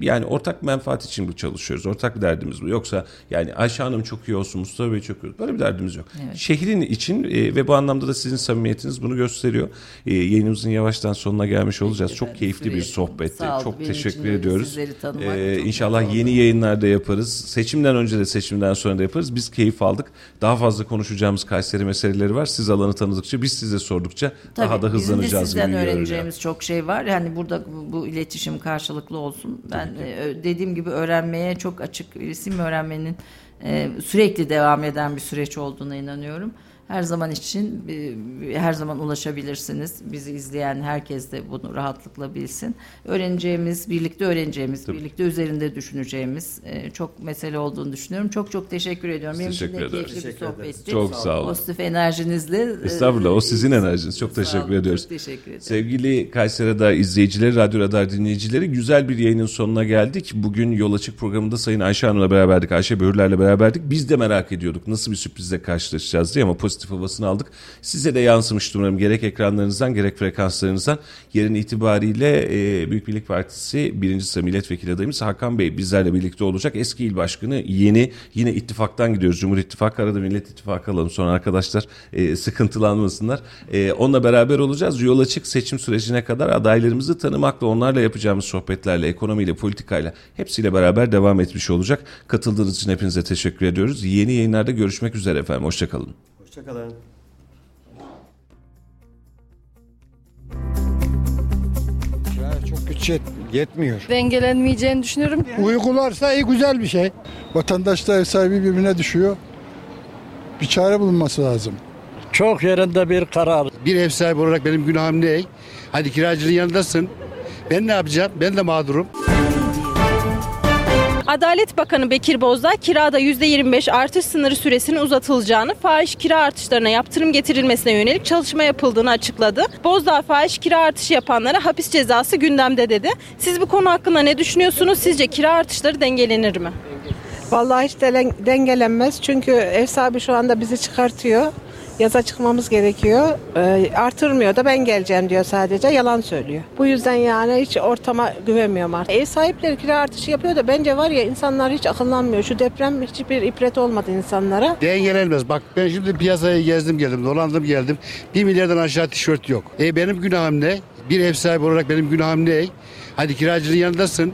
yani ortak menfaat için bu çalışıyoruz. Ortak derdimiz bu. Yoksa yani Ayşe Hanım çok iyi olsun, Mustafa Bey çok iyi olsun. Böyle bir derdimiz yok. Evet. Şehrin için e, ve bu anlamda da sizin samimiyetiniz bunu gösteriyor. E, yayınımızın yavaştan sonuna gelmiş olacağız. Peki, çok keyifli bir sohbetti. Çok teşekkür ediyoruz. Ee, inşallah yeni yayınlarda yaparız. Seçimden önce de seçimden sonra da yaparız. Biz keyif aldık. Daha fazla konuşacağımız Kayseri meseleleri var. Siz alanı tanıdıkça, biz size sordukça Tabii, daha da hızlanacağız. Bizim de sizden öğreneceğimiz çok şey var. Yani burada bu, bu iletişim karşılıklı olsun. Ben e, dediğim gibi öğrenmeye çok açık, isim öğrenmenin e, sürekli devam eden bir süreç olduğuna inanıyorum her zaman için e, her zaman ulaşabilirsiniz. Bizi izleyen herkes de bunu rahatlıkla bilsin. Öğreneceğimiz, birlikte öğreneceğimiz, Tabii. birlikte üzerinde düşüneceğimiz e, çok mesele olduğunu düşünüyorum. Çok çok teşekkür ediyorum. Benim teşekkür de keyifli teşekkür bir sohbetti. Çok sağ olun. Pozitif enerjinizle. E, Estağfurullah o sizin enerjiniz. Çok teşekkür olun, ediyoruz. Çok teşekkür ederim. Sevgili Kayseri Radar izleyicileri, Radyo Radar dinleyicileri güzel bir yayının sonuna geldik. Bugün Yol Açık programında Sayın Ayşe Hanım'la beraberdik. Ayşe Böğürler'le beraberdik. Biz de merak ediyorduk nasıl bir sürprizle karşılaşacağız diye ama pozitif pozitif havasını aldık. Size de yansımış umarım gerek ekranlarınızdan gerek frekanslarınızdan. Yarın itibariyle e, Büyük Birlik Partisi birinci sıra milletvekili adayımız Hakan Bey bizlerle birlikte olacak. Eski il başkanı yeni yine ittifaktan gidiyoruz. Cumhur İttifakı arada Millet İttifakı alalım sonra arkadaşlar e, sıkıntılanmasınlar. E, onunla beraber olacağız. Yol açık seçim sürecine kadar adaylarımızı tanımakla onlarla yapacağımız sohbetlerle ekonomiyle politikayla hepsiyle beraber devam etmiş olacak. Katıldığınız için hepinize teşekkür ediyoruz. Yeni yayınlarda görüşmek üzere efendim. Hoşçakalın. Hoşçakalın. çok bütçe yetmiyor. Dengelenmeyeceğini düşünüyorum. Uygularsa iyi güzel bir şey. Vatandaşla ev sahibi birbirine düşüyor. Bir çare bulunması lazım. Çok yerinde bir karar. Bir ev sahibi olarak benim günahım ne? Hadi kiracının yanındasın. Ben ne yapacağım? Ben de mağdurum. Adalet Bakanı Bekir Bozdağ kirada %25 artış sınırı süresinin uzatılacağını, fahiş kira artışlarına yaptırım getirilmesine yönelik çalışma yapıldığını açıkladı. Bozdağ fahiş kira artışı yapanlara hapis cezası gündemde dedi. Siz bu konu hakkında ne düşünüyorsunuz? Sizce kira artışları dengelenir mi? Vallahi hiç dengelenmez çünkü ev sahibi şu anda bizi çıkartıyor yaza çıkmamız gerekiyor. E, artırmıyor da ben geleceğim diyor sadece. Yalan söylüyor. Bu yüzden yani hiç ortama güvenmiyorum artık. Ev sahipleri kira artışı yapıyor da bence var ya insanlar hiç akıllanmıyor. Şu deprem hiçbir ibret olmadı insanlara. Dengelenmez. Bak ben şimdi piyasayı gezdim geldim, dolandım geldim. Bir milyardan aşağı tişört yok. E benim günahım ne? Bir ev sahibi olarak benim günahım ne? Hadi kiracının yanındasın.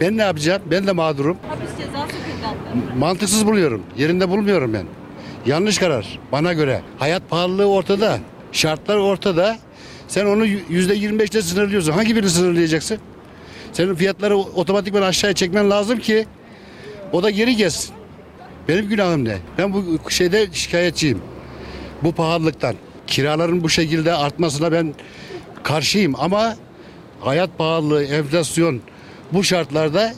Ben ne yapacağım? Ben de mağdurum. Hapis cezası. Mantıksız buluyorum. Yerinde bulmuyorum ben. Yanlış karar bana göre. Hayat pahalılığı ortada. Şartlar ortada. Sen onu yüzde yirmi beşte sınırlıyorsun. Hangi birini sınırlayacaksın? Senin fiyatları otomatikman aşağıya çekmen lazım ki o da geri gelsin. Benim günahım ne? Ben bu şeyde şikayetçiyim. Bu pahalılıktan. Kiraların bu şekilde artmasına ben karşıyım ama hayat pahalılığı, enflasyon bu şartlarda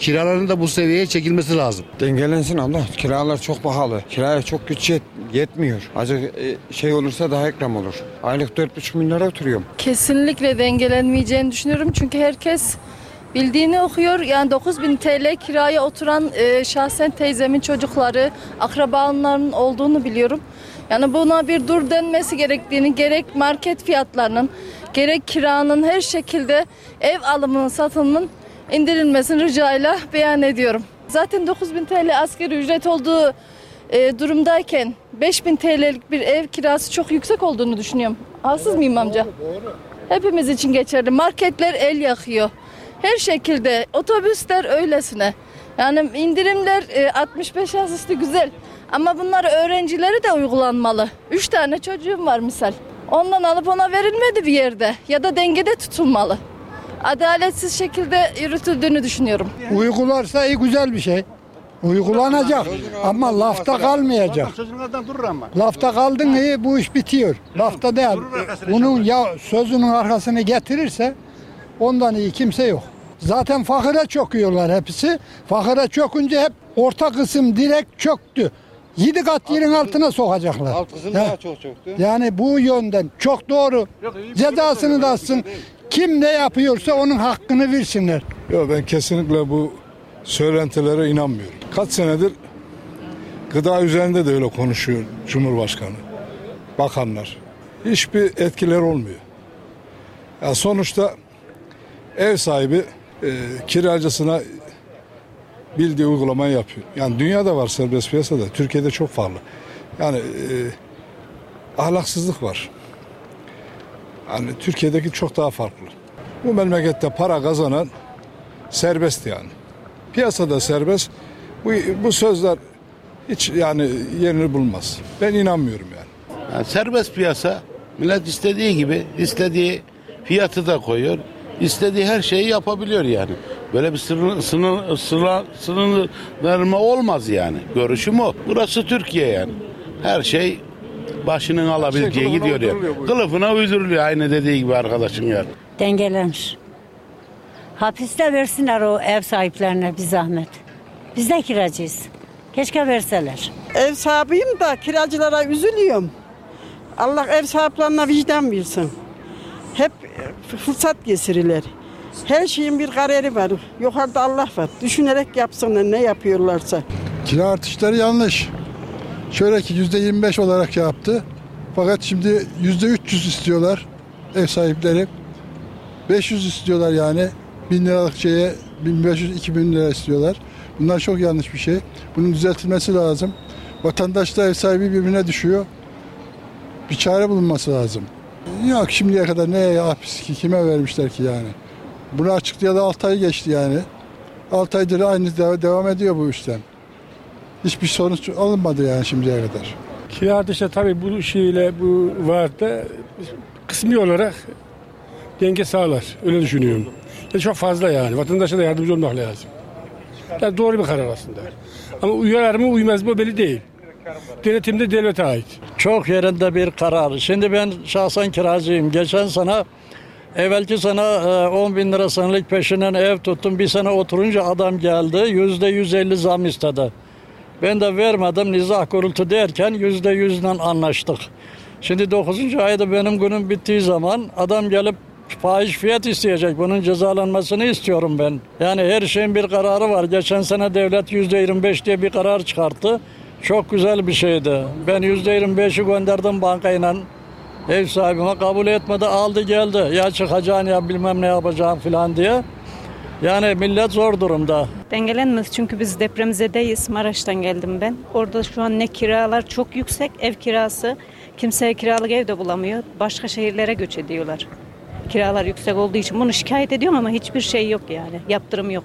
Kiraların da bu seviyeye çekilmesi lazım. Dengelensin Allah. Kiralar çok pahalı. Kiraya çok güç yet yetmiyor. Azıcık e, şey olursa daha ekran olur. Aylık 4,5 milyara oturuyorum. Kesinlikle dengelenmeyeceğini düşünüyorum. Çünkü herkes bildiğini okuyor. Yani 9000 TL kiraya oturan e, şahsen teyzemin çocukları, akrabaların olduğunu biliyorum. Yani buna bir dur denmesi gerektiğini gerek market fiyatlarının gerek kiranın her şekilde ev alımının satımının indirilmesini ricayla beyan ediyorum. Zaten 9000 TL asgari ücret olduğu e, durumdayken 5000 TL'lik bir ev kirası çok yüksek olduğunu düşünüyorum. Haksız mıyım amca? Doğru, Hepimiz için geçerli. Marketler el yakıyor. Her şekilde otobüsler öylesine. Yani indirimler e, 65 yaş üstü güzel. Ama bunlar öğrencilere de uygulanmalı. Üç tane çocuğum var misal. Ondan alıp ona verilmedi bir yerde ya da dengede tutulmalı. Adaletsiz şekilde yürütüldüğünü düşünüyorum. Uygularsa iyi güzel bir şey. Uygulanacak ama lafta kalmayacak. Lafta kaldın iyi bu iş bitiyor. Lafta değil. Bunun ya sözünün arkasını getirirse ondan iyi kimse yok. Zaten fakire çöküyorlar hepsi. Fakire çökünce hep orta kısım direkt çöktü. Yedi kat yerin altına sokacaklar. Alt Ya- daha çok çöktü. Yani bu yönden çok doğru. Cezasını da alsın. Kim ne yapıyorsa onun hakkını versinler. Yok ben kesinlikle bu söylentilere inanmıyorum. Kaç senedir gıda üzerinde de öyle konuşuyor Cumhurbaşkanı, bakanlar. Hiçbir etkileri olmuyor. Ya sonuçta ev sahibi e, kiracısına bildiği uygulamayı yapıyor. Yani dünyada var serbest piyasada, Türkiye'de çok farklı. Yani e, ahlaksızlık var. Yani Türkiye'deki çok daha farklı. Bu memlekette para kazanan serbest yani. Piyasada serbest. Bu, bu sözler hiç yani yerini bulmaz. Ben inanmıyorum yani. Yani serbest piyasa millet istediği gibi istediği fiyatı da koyuyor. İstediği her şeyi yapabiliyor yani. Böyle bir sınır, sınır, sınır, sınırlama olmaz yani. Görüşüm o. Burası Türkiye yani. Her şey başının alabileceği kılıfına gidiyor ya. Kılıfına uyduruluyor aynı dediği gibi arkadaşın yani. dengelenir. Hapiste versinler o ev sahiplerine bir zahmet. Biz de kiracıyız. Keşke verseler. Ev sahibiyim da kiracılara üzülüyorum. Allah ev sahiplerine vicdan versin. Fırsat getirirler. Her şeyin bir kararı var. Yukarıda Allah var. Düşünerek yapsınlar ne yapıyorlarsa. Kira artışları yanlış. Şöyle ki yüzde 25 olarak yaptı. Fakat şimdi yüzde 300 istiyorlar ev sahipleri. 500 istiyorlar yani. 1000 liralık şeye 1500-2000 lira istiyorlar. Bunlar çok yanlış bir şey. Bunun düzeltilmesi lazım. Vatandaşla ev sahibi birbirine düşüyor. Bir çare bulunması lazım. Yok şimdiye kadar neye hapis ki kime vermişler ki yani. Bunu açıklayalı 6 ay geçti yani. 6 aydır aynı dev- devam ediyor bu işlem. Hiçbir sonuç alınmadı yani şimdiye kadar. Kira tabii bu şeyle bu vardı kısmi olarak denge sağlar. Öyle düşünüyorum. Ya çok fazla yani. Vatandaşa da yardımcı olmak lazım. Yani doğru bir karar aslında. Ama uyar mı uymaz mı belli değil. Denetim de devlete ait. Çok yerinde bir karar. Şimdi ben şahsen kiracıyım. Geçen sene evvelki sene e, 10 bin lira senelik peşinden ev tuttum. Bir sene oturunca adam geldi. Yüzde 150 zam istedi. Ben de vermedim. Nizah kurultu derken yüzde yüzden anlaştık. Şimdi 9. ayda benim günüm bittiği zaman adam gelip fahiş fiyat isteyecek. Bunun cezalanmasını istiyorum ben. Yani her şeyin bir kararı var. Geçen sene devlet yüzde 25 diye bir karar çıkarttı. Çok güzel bir şeydi. Ben yüzde 25'i gönderdim bankayla. Ev sahibime kabul etmedi aldı geldi. Ya çıkacağını ya bilmem ne yapacağım falan diye. Yani millet zor durumda. Dengelenmez çünkü biz depremzedeyiz. Maraş'tan geldim ben. Orada şu an ne kiralar çok yüksek. Ev kirası. Kimseye kiralık ev de bulamıyor. Başka şehirlere göç ediyorlar. Kiralar yüksek olduğu için bunu şikayet ediyorum ama hiçbir şey yok yani. Yaptırım yok.